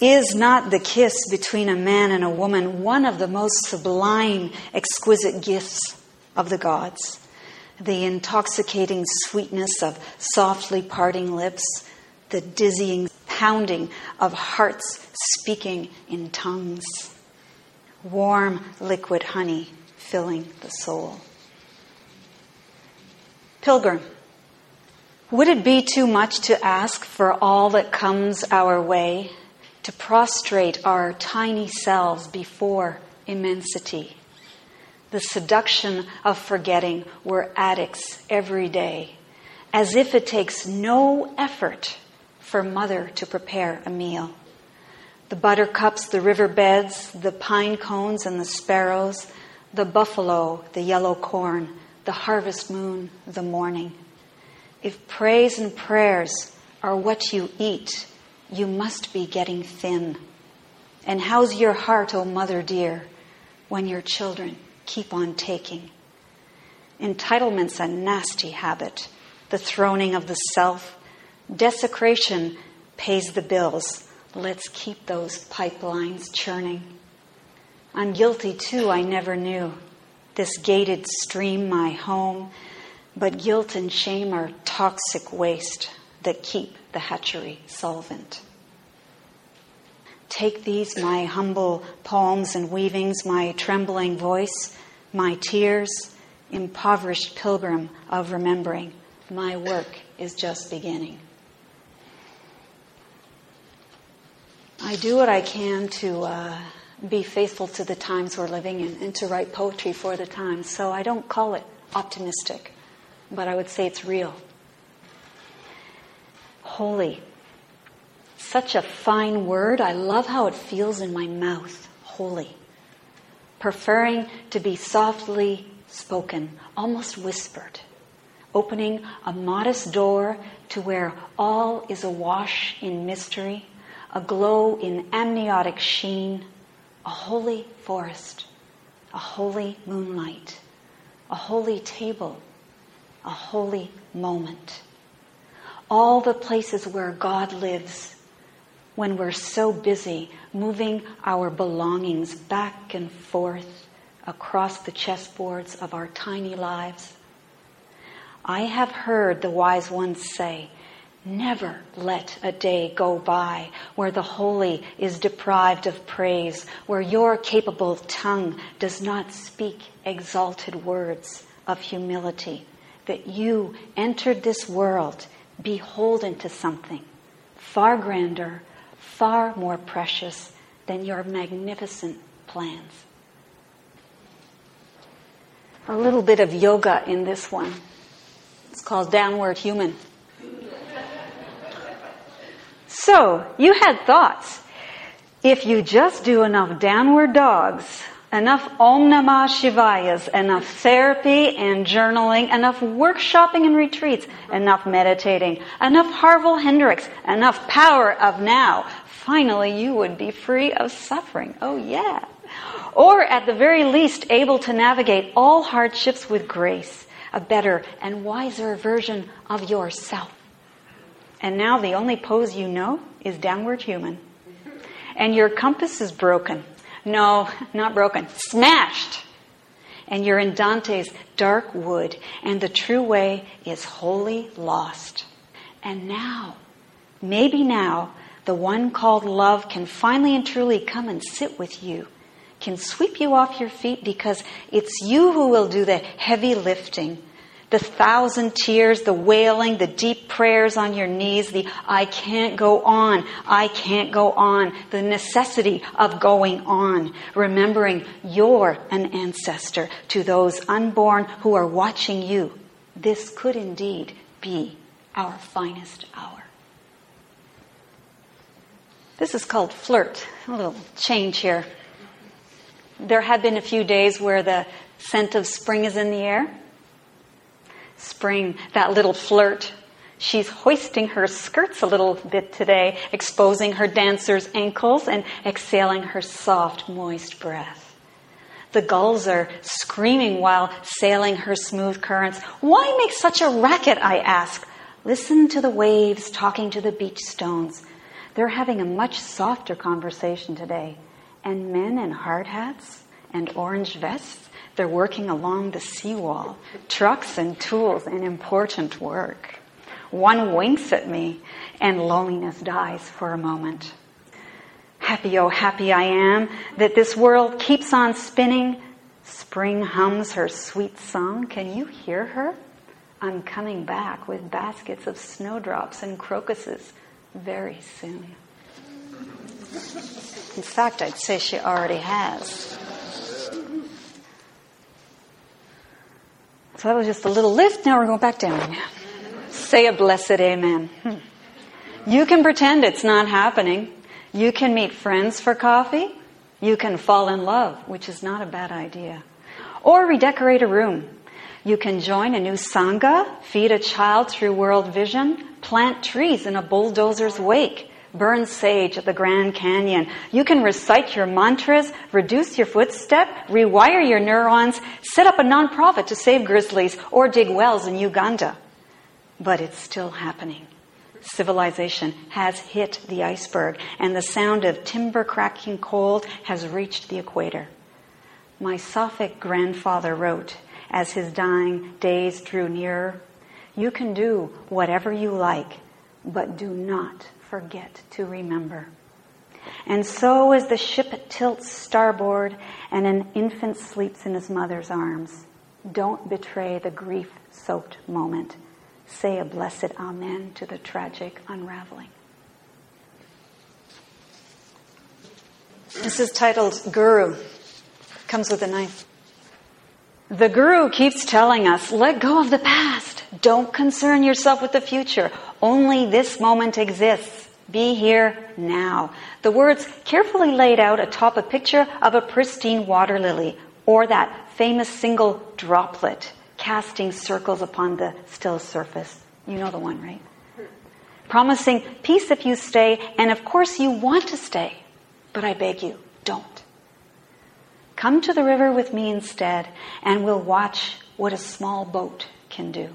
[SPEAKER 9] Is not the kiss between a man and a woman one of the most sublime, exquisite gifts of the gods? The intoxicating sweetness of softly parting lips, the dizzying pounding of hearts speaking in tongues, warm liquid honey filling the soul. Pilgrim, would it be too much to ask for all that comes our way to prostrate our tiny selves before immensity? The seduction of forgetting we're addicts every day, as if it takes no effort for mother to prepare a meal. The buttercups, the riverbeds, the pine cones and the sparrows, the buffalo, the yellow corn, the harvest moon, the morning. If praise and prayers are what you eat, you must be getting thin. And how's your heart, O oh mother dear, when your children keep on taking? Entitlement's a nasty habit, the throning of the self. Desecration pays the bills. Let's keep those pipelines churning. I'm guilty too, I never knew. This gated stream, my home, but guilt and shame are toxic waste that keep the hatchery solvent. Take these, my humble poems and weavings, my trembling voice, my tears, impoverished pilgrim of remembering. My work is just beginning. I do what I can to uh, be faithful to the times we're living in and to write poetry for the times. So I don't call it optimistic but I would say it's real. Holy. Such a fine word. I love how it feels in my mouth. Holy. Preferring to be softly spoken, almost whispered. Opening a modest door to where all is awash in mystery, aglow in amniotic sheen, a holy forest, a holy moonlight, a holy table a holy moment. All the places where God lives when we're so busy moving our belongings back and forth across the chessboards of our tiny lives. I have heard the wise ones say, Never let a day go by where the holy is deprived of praise, where your capable tongue does not speak exalted words of humility that you entered this world beholden to something far grander, far more precious than your magnificent plans. A little bit of yoga in this one. It's called Downward Human. So, you had thoughts. If you just do enough downward dogs, enough Om Namah Shivayas, enough therapy and journaling, enough workshopping and retreats, enough meditating, enough Harville Hendrix, enough power of now. Finally, you would be free of suffering. Oh, yeah. Or at the very least, able to navigate all hardships with grace, a better and wiser version of yourself. And now the only pose you know is downward human. And your compass is broken no, not broken. Smashed. And you're in Dante's dark wood, and the true way is wholly lost. And now, maybe now, the one called love can finally and truly come and sit with you, can sweep you off your feet because it's you who will do the heavy lifting the thousand tears, the wailing, the deep prayers on your knees, the I can't go on, I can't go on, the necessity of going on, remembering you're an ancestor to those unborn who are watching you. This could indeed be our finest hour. This is called flirt. A little change here. There have been a few days where the scent of spring is in the air spring, that little flirt. She's hoisting her skirts a little bit today, exposing her dancer's ankles and exhaling her soft, moist breath. The gulls are screaming while sailing her smooth currents. Why make such a racket? I ask. Listen to the waves talking to the beach stones. They're having a much softer conversation today. And men in hard hats and orange vests, they're working along the seawall, trucks and tools and important work. One winks at me, and loneliness dies for a moment. Happy, oh, happy I am that this world keeps on spinning. Spring hums her sweet song. Can you hear her? I'm coming back with baskets of snowdrops and crocuses very soon. In fact, I'd say she already has. So that was just a little lift. Now we're going back down. Say a blessed amen. Hmm. You can pretend it's not happening. You can meet friends for coffee. You can fall in love, which is not a bad idea. Or redecorate a room. You can join a new Sangha, feed a child through World Vision, plant trees in a bulldozer's wake, burn sage at the Grand Canyon. You can recite your mantras, reduce your footstep, rewire your neurons, set up a nonprofit to save grizzlies, or dig wells in Uganda. But it's still happening. Civilization has hit the iceberg, and the sound of timber cracking cold has reached the equator. My Sophic grandfather wrote, as his dying days drew nearer, You can do whatever you like, but do not forget to remember. And so, as the ship tilts starboard and an infant sleeps in his mother's arms, don't betray the grief soaked moment. Say a blessed Amen to the tragic unraveling. This is titled Guru. Comes with a knife. The Guru keeps telling us, let go of the past. Don't concern yourself with the future. Only this moment exists. Be here now. The words carefully laid out atop a picture of a pristine water lily, or that famous single droplet casting circles upon the still surface. You know the one, right? Promising peace if you stay, and of course you want to stay, but I beg you, don't. Come to the river with me instead, and we'll watch what a small boat can do.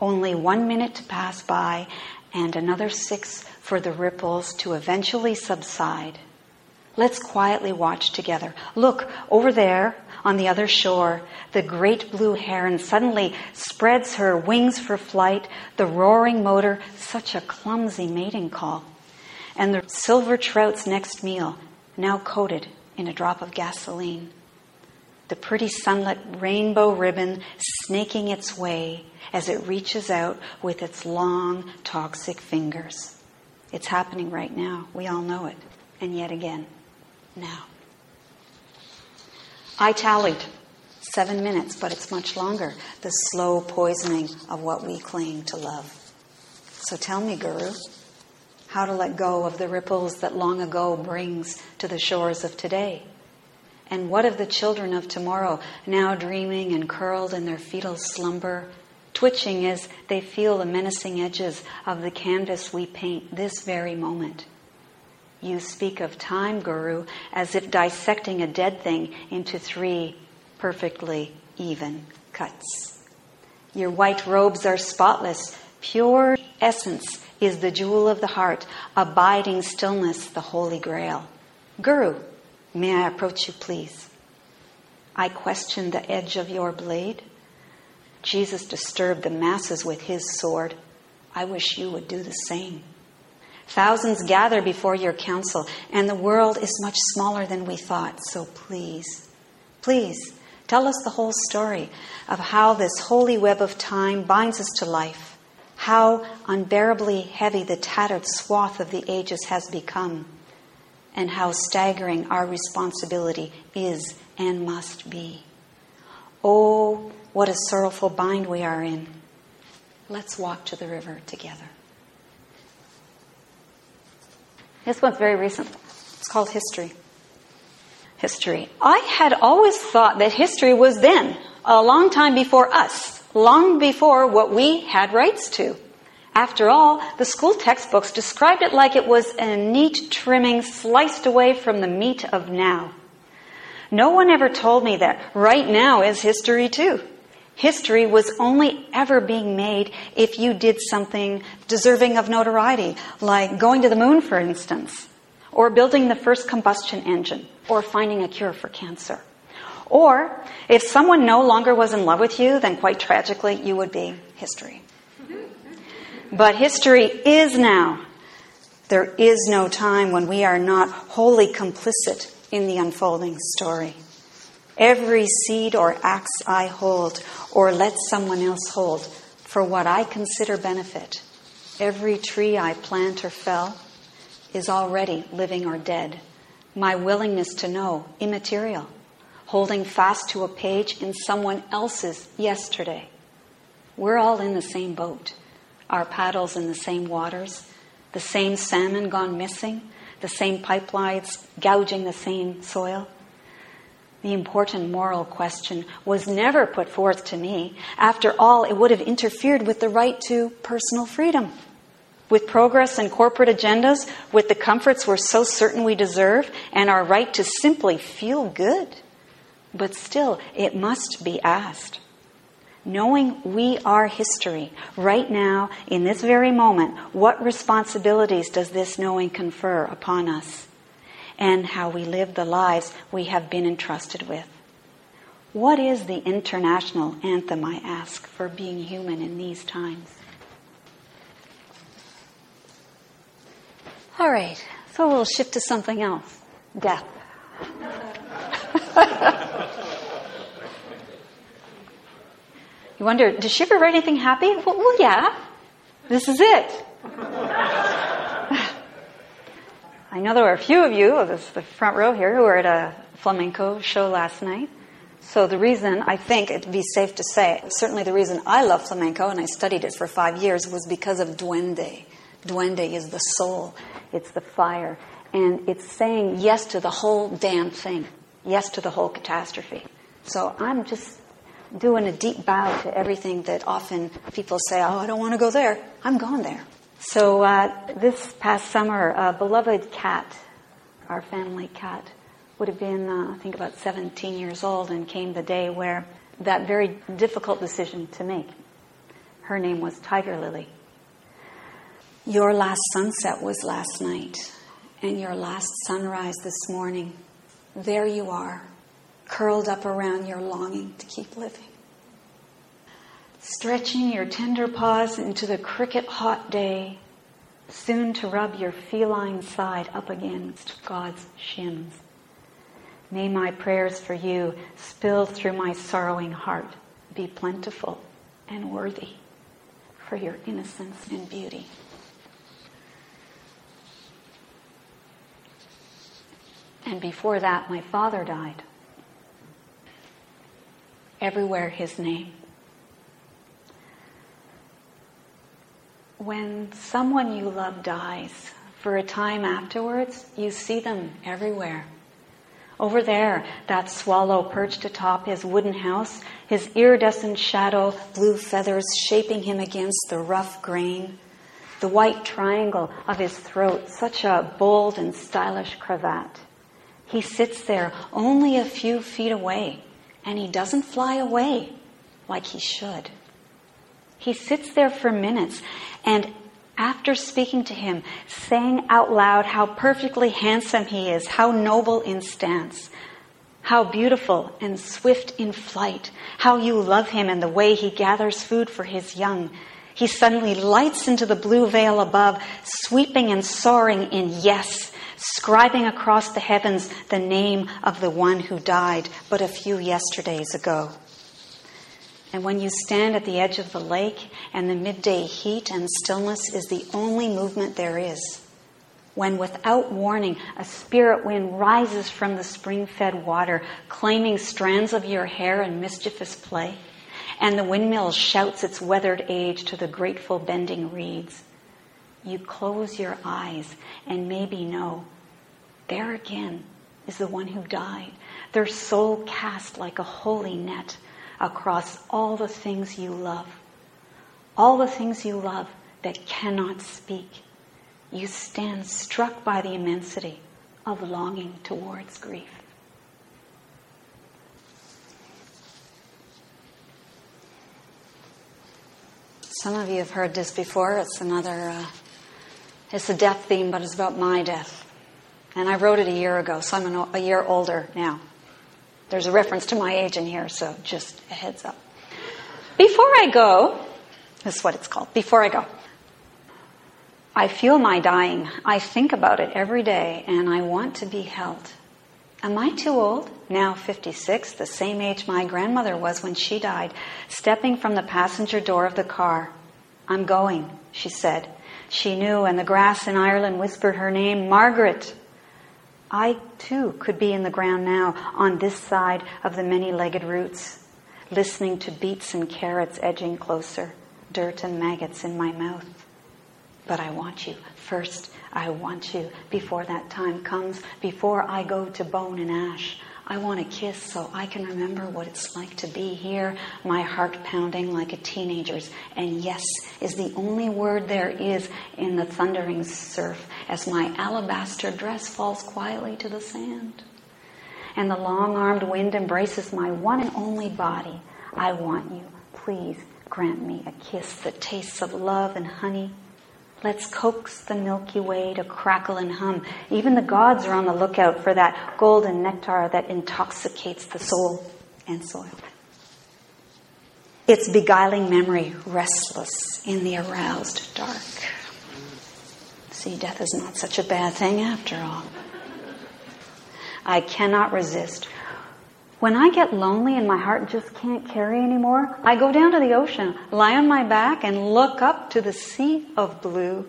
[SPEAKER 9] Only one minute to pass by, and another six for the ripples to eventually subside. Let's quietly watch together. Look, over there on the other shore, the great blue heron suddenly spreads her wings for flight, the roaring motor, such a clumsy mating call. And the silver trout's next meal, now coated in a drop of gasoline. The pretty sunlit rainbow ribbon snaking its way as it reaches out with its long, toxic fingers. It's happening right now. We all know it. And yet again, now. I tallied seven minutes, but it's much longer. The slow poisoning of what we claim to love. So tell me, Guru, how to let go of the ripples that long ago brings to the shores of today. And what of the children of tomorrow, now dreaming and curled in their fetal slumber, twitching as they feel the menacing edges of the canvas we paint this very moment? You speak of time, Guru, as if dissecting a dead thing into three perfectly even cuts. Your white robes are spotless, pure essence is the jewel of the heart, abiding stillness, the holy grail. Guru, may I approach you, please? I question the edge of your blade. Jesus disturbed the masses with his sword. I wish you would do the same. Thousands gather before your council, and the world is much smaller than we thought. So please, please, tell us the whole story of how this holy web of time binds us to life how unbearably heavy the tattered swath of the ages has become, and how staggering our responsibility is and must be. Oh, what a sorrowful bind we are in. Let's walk to the river together. This one's very recent. It's called History. History. I had always thought that history was then, a long time before us long before what we had rights to. After all, the school textbooks described it like it was a neat trimming sliced away from the meat of now. No one ever told me that right now is history too. History was only ever being made if you did something deserving of notoriety, like going to the moon, for instance, or building the first combustion engine, or finding a cure for cancer. Or if someone no longer was in love with you, then quite tragically, you would be history. But history is now. There is no time when we are not wholly complicit in the unfolding story. Every seed or axe I hold, or let someone else hold, for what I consider benefit, every tree I plant or fell is already living or dead. My willingness to know, immaterial, holding fast to a page in someone else's yesterday. We're all in the same boat, our paddles in the same waters, the same salmon gone missing, the same pipelines gouging the same soil the important moral question was never put forth to me. After all, it would have interfered with the right to personal freedom. With progress and corporate agendas, with the comforts we're so certain we deserve, and our right to simply feel good. But still, it must be asked. Knowing we are history, right now, in this very moment, what responsibilities does this knowing confer upon us? and how we live the lives we have been entrusted with. What is the international anthem, I ask, for being human in these times? All right, so we'll shift to something else death. you wonder, did she ever write anything happy? Well, well yeah, this is it. I know there were a few of you, this is the front row here, who were at a flamenco show last night. So the reason I think it'd be safe to say, certainly the reason I love flamenco and I studied it for five years was because of duende. Duende is the soul, it's the fire, and it's saying yes to the whole damn thing, yes to the whole catastrophe. So I'm just doing a deep bow to everything that often people say, oh, I don't want to go there. I'm going there. So uh, this past summer, a beloved cat, our family cat, would have been, uh, I think, about 17 years old, and came the day where that very difficult decision to make. Her name was Tiger Lily. Your last sunset was last night, and your last sunrise this morning. There you are, curled up around your longing to keep living stretching your tender paws into the cricket hot day, soon to rub your feline side up against God's shins. May my prayers for you, spill through my sorrowing heart, be plentiful and worthy for your innocence and beauty. And before that, my father died. Everywhere his name. when someone you love dies, for a time afterwards, you see them everywhere. Over there, that swallow perched atop his wooden house, his iridescent shadow, blue feathers shaping him against the rough grain. The white triangle of his throat, such a bold and stylish cravat. He sits there only a few feet away, and he doesn't fly away like he should. He sits there for minutes and after speaking to him, saying out loud how perfectly handsome he is, how noble in stance, how beautiful and swift in flight, how you love him and the way he gathers food for his young. He suddenly lights into the blue veil above, sweeping and soaring in yes, scribing across the heavens the name of the one who died but a few yesterdays ago. And when you stand at the edge of the lake and the midday heat and stillness is the only movement there is, when without warning a spirit wind rises from the spring fed water, claiming strands of your hair in mischievous play, and the windmill shouts its weathered age to the grateful bending reeds, you close your eyes and maybe know there again is the one who died, their soul cast like a holy net across all the things you love. All the things you love that cannot speak. You stand struck by the immensity of longing towards grief. Some of you have heard this before. It's another, uh, it's a death theme, but it's about my death. And I wrote it a year ago, so I'm an, a year older now. There's a reference to my age in here, so just a heads up. Before I go, this is what it's called. Before I go, I feel my dying. I think about it every day, and I want to be held. Am I too old? Now 56, the same age my grandmother was when she died, stepping from the passenger door of the car. I'm going, she said. She knew, and the grass in Ireland whispered her name, Margaret. I too could be in the ground now, on this side of the many legged roots, listening to beets and carrots edging closer, dirt and maggots in my mouth. But I want you. First, I want you before that time comes, before I go to bone and ash. I want a kiss so I can remember what it's like to be here, my heart pounding like a teenager's. And yes is the only word there is in the thundering surf as my alabaster dress falls quietly to the sand. And the long armed wind embraces my one and only body. I want you. Please grant me a kiss that tastes of love and honey Let's coax the Milky Way to crackle and hum. Even the gods are on the lookout for that golden nectar that intoxicates the soul and soil. Its beguiling memory restless in the aroused dark. See, death is not such a bad thing after all. I cannot resist when I get lonely and my heart just can't carry anymore, I go down to the ocean, lie on my back, and look up to the sea of blue.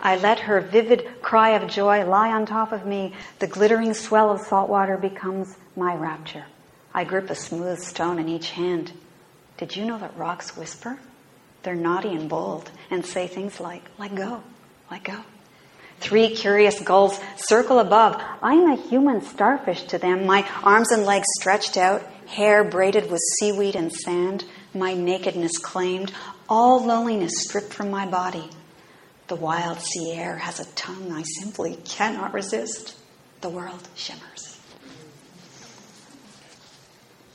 [SPEAKER 9] I let her vivid cry of joy lie on top of me. The glittering swell of salt water becomes my rapture. I grip a smooth stone in each hand. Did you know that rocks whisper? They're naughty and bold and say things like, let go, let go. Three curious gulls circle above. I'm a human starfish to them, my arms and legs stretched out, hair braided with seaweed and sand, my nakedness claimed, all loneliness stripped from my body. The wild sea air has a tongue I simply cannot resist. The world shimmers.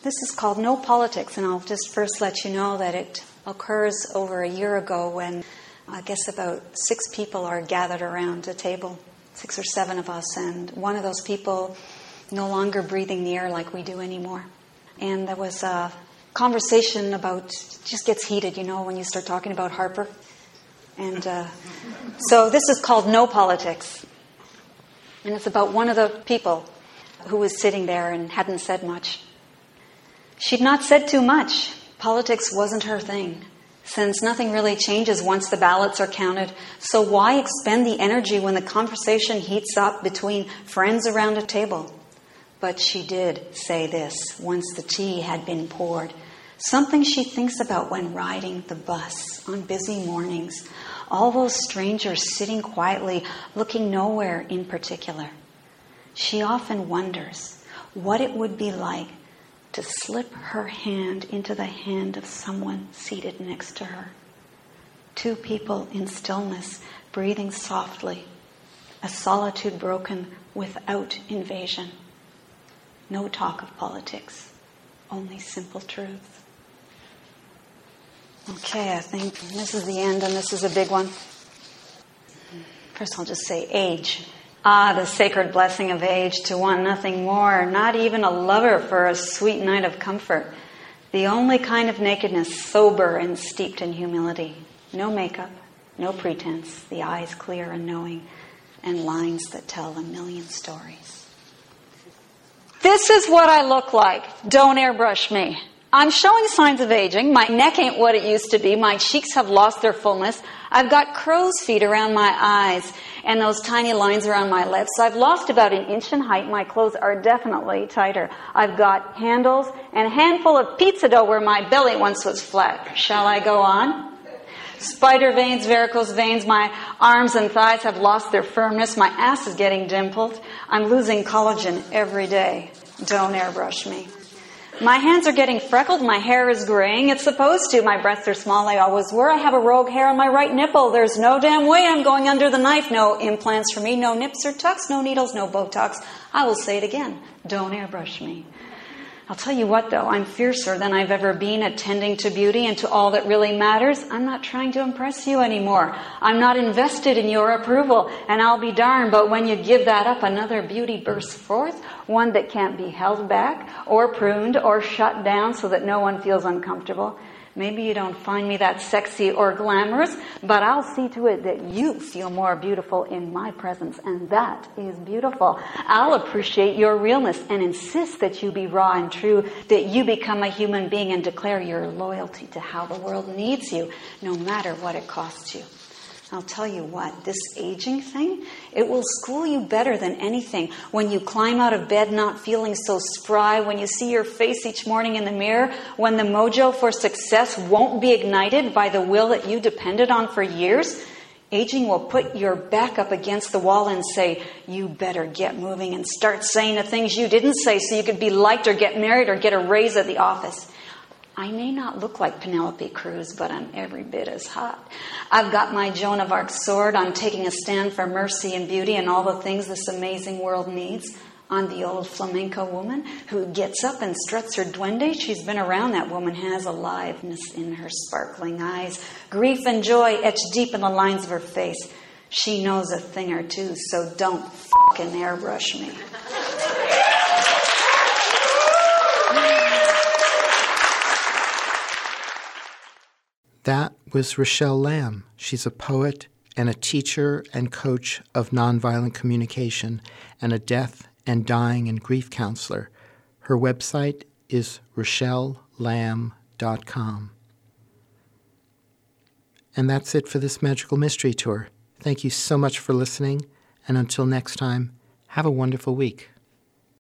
[SPEAKER 9] This is called No Politics, and I'll just first let you know that it occurs over a year ago when I guess about six people are gathered around a table, six or seven of us, and one of those people no longer breathing the air like we do anymore. And there was a conversation about, just gets heated, you know, when you start talking about Harper. And uh, so this is called No Politics. And it's about one of the people who was sitting there and hadn't said much. She'd not said too much. Politics wasn't her thing since nothing really changes once the ballots are counted. So why expend the energy when the conversation heats up between friends around a table? But she did say this once the tea had been poured. Something she thinks about when riding the bus on busy mornings. All those strangers sitting quietly, looking nowhere in particular. She often wonders what it would be like to slip her hand into the hand of someone seated next to her. Two people in stillness, breathing softly, a solitude broken without invasion. No talk of politics, only simple truth. Okay, I think this is the end, and this is a big one. First, I'll just say age. Ah, the sacred blessing of age to want nothing more, not even a lover for a sweet night of comfort. The only kind of nakedness sober and steeped in humility. No makeup, no pretense, the eyes clear and knowing, and lines that tell a million stories. This is what I look like. Don't airbrush me. I'm showing signs of aging. My neck ain't what it used to be. My cheeks have lost their fullness. I've got crow's feet around my eyes and those tiny lines around my lips. I've lost about an inch in height. My clothes are definitely tighter. I've got handles and a handful of pizza dough where my belly once was flat. Shall I go on? Spider veins, varicose veins, my arms and thighs have lost their firmness. My ass is getting dimpled. I'm losing collagen every day. Don't airbrush me. My hands are getting freckled. My hair is graying. It's supposed to. My breasts are small. I always were. I have a rogue hair on my right nipple. There's no damn way I'm going under the knife. No implants for me. No nips or tucks. No needles. No Botox. I will say it again. Don't airbrush me. I'll tell you what though, I'm fiercer than I've ever been attending to beauty and to all that really matters. I'm not trying to impress you anymore. I'm not invested in your approval, and I'll be darned, but when you give that up, another beauty bursts forth, one that can't be held back, or pruned, or shut down so that no one feels uncomfortable. Maybe you don't find me that sexy or glamorous, but I'll see to it that you feel more beautiful in my presence, and that is beautiful. I'll appreciate your realness and insist that you be raw and true, that you become a human being and declare your loyalty to how the world needs you, no matter what it costs you. I'll tell you what, this aging thing, it will school you better than anything. When you climb out of bed not feeling so spry, when you see your face each morning in the mirror, when the mojo for success won't be ignited by the will that you depended on for years, aging will put your back up against the wall and say, You better get moving and start saying the things you didn't say so you could be liked or get married or get a raise at the office. I may not look like Penelope Cruz, but I'm every bit as hot. I've got my Joan of Arc sword. I'm taking a stand for mercy and beauty and all the things this amazing world needs. I'm the old flamenco woman who gets up and struts her duende. She's been around. That woman has aliveness in her sparkling eyes, grief and joy etched deep in the lines of her face. She knows a thing or two, so don't fucking airbrush me.
[SPEAKER 4] That was Rachelle Lamb. She's a poet and a teacher and coach of nonviolent communication and a death and dying and grief counselor. Her website is rachellelamb.com. And that's it for this Magical Mystery Tour. Thank you so much for listening, and until next time, have a wonderful week.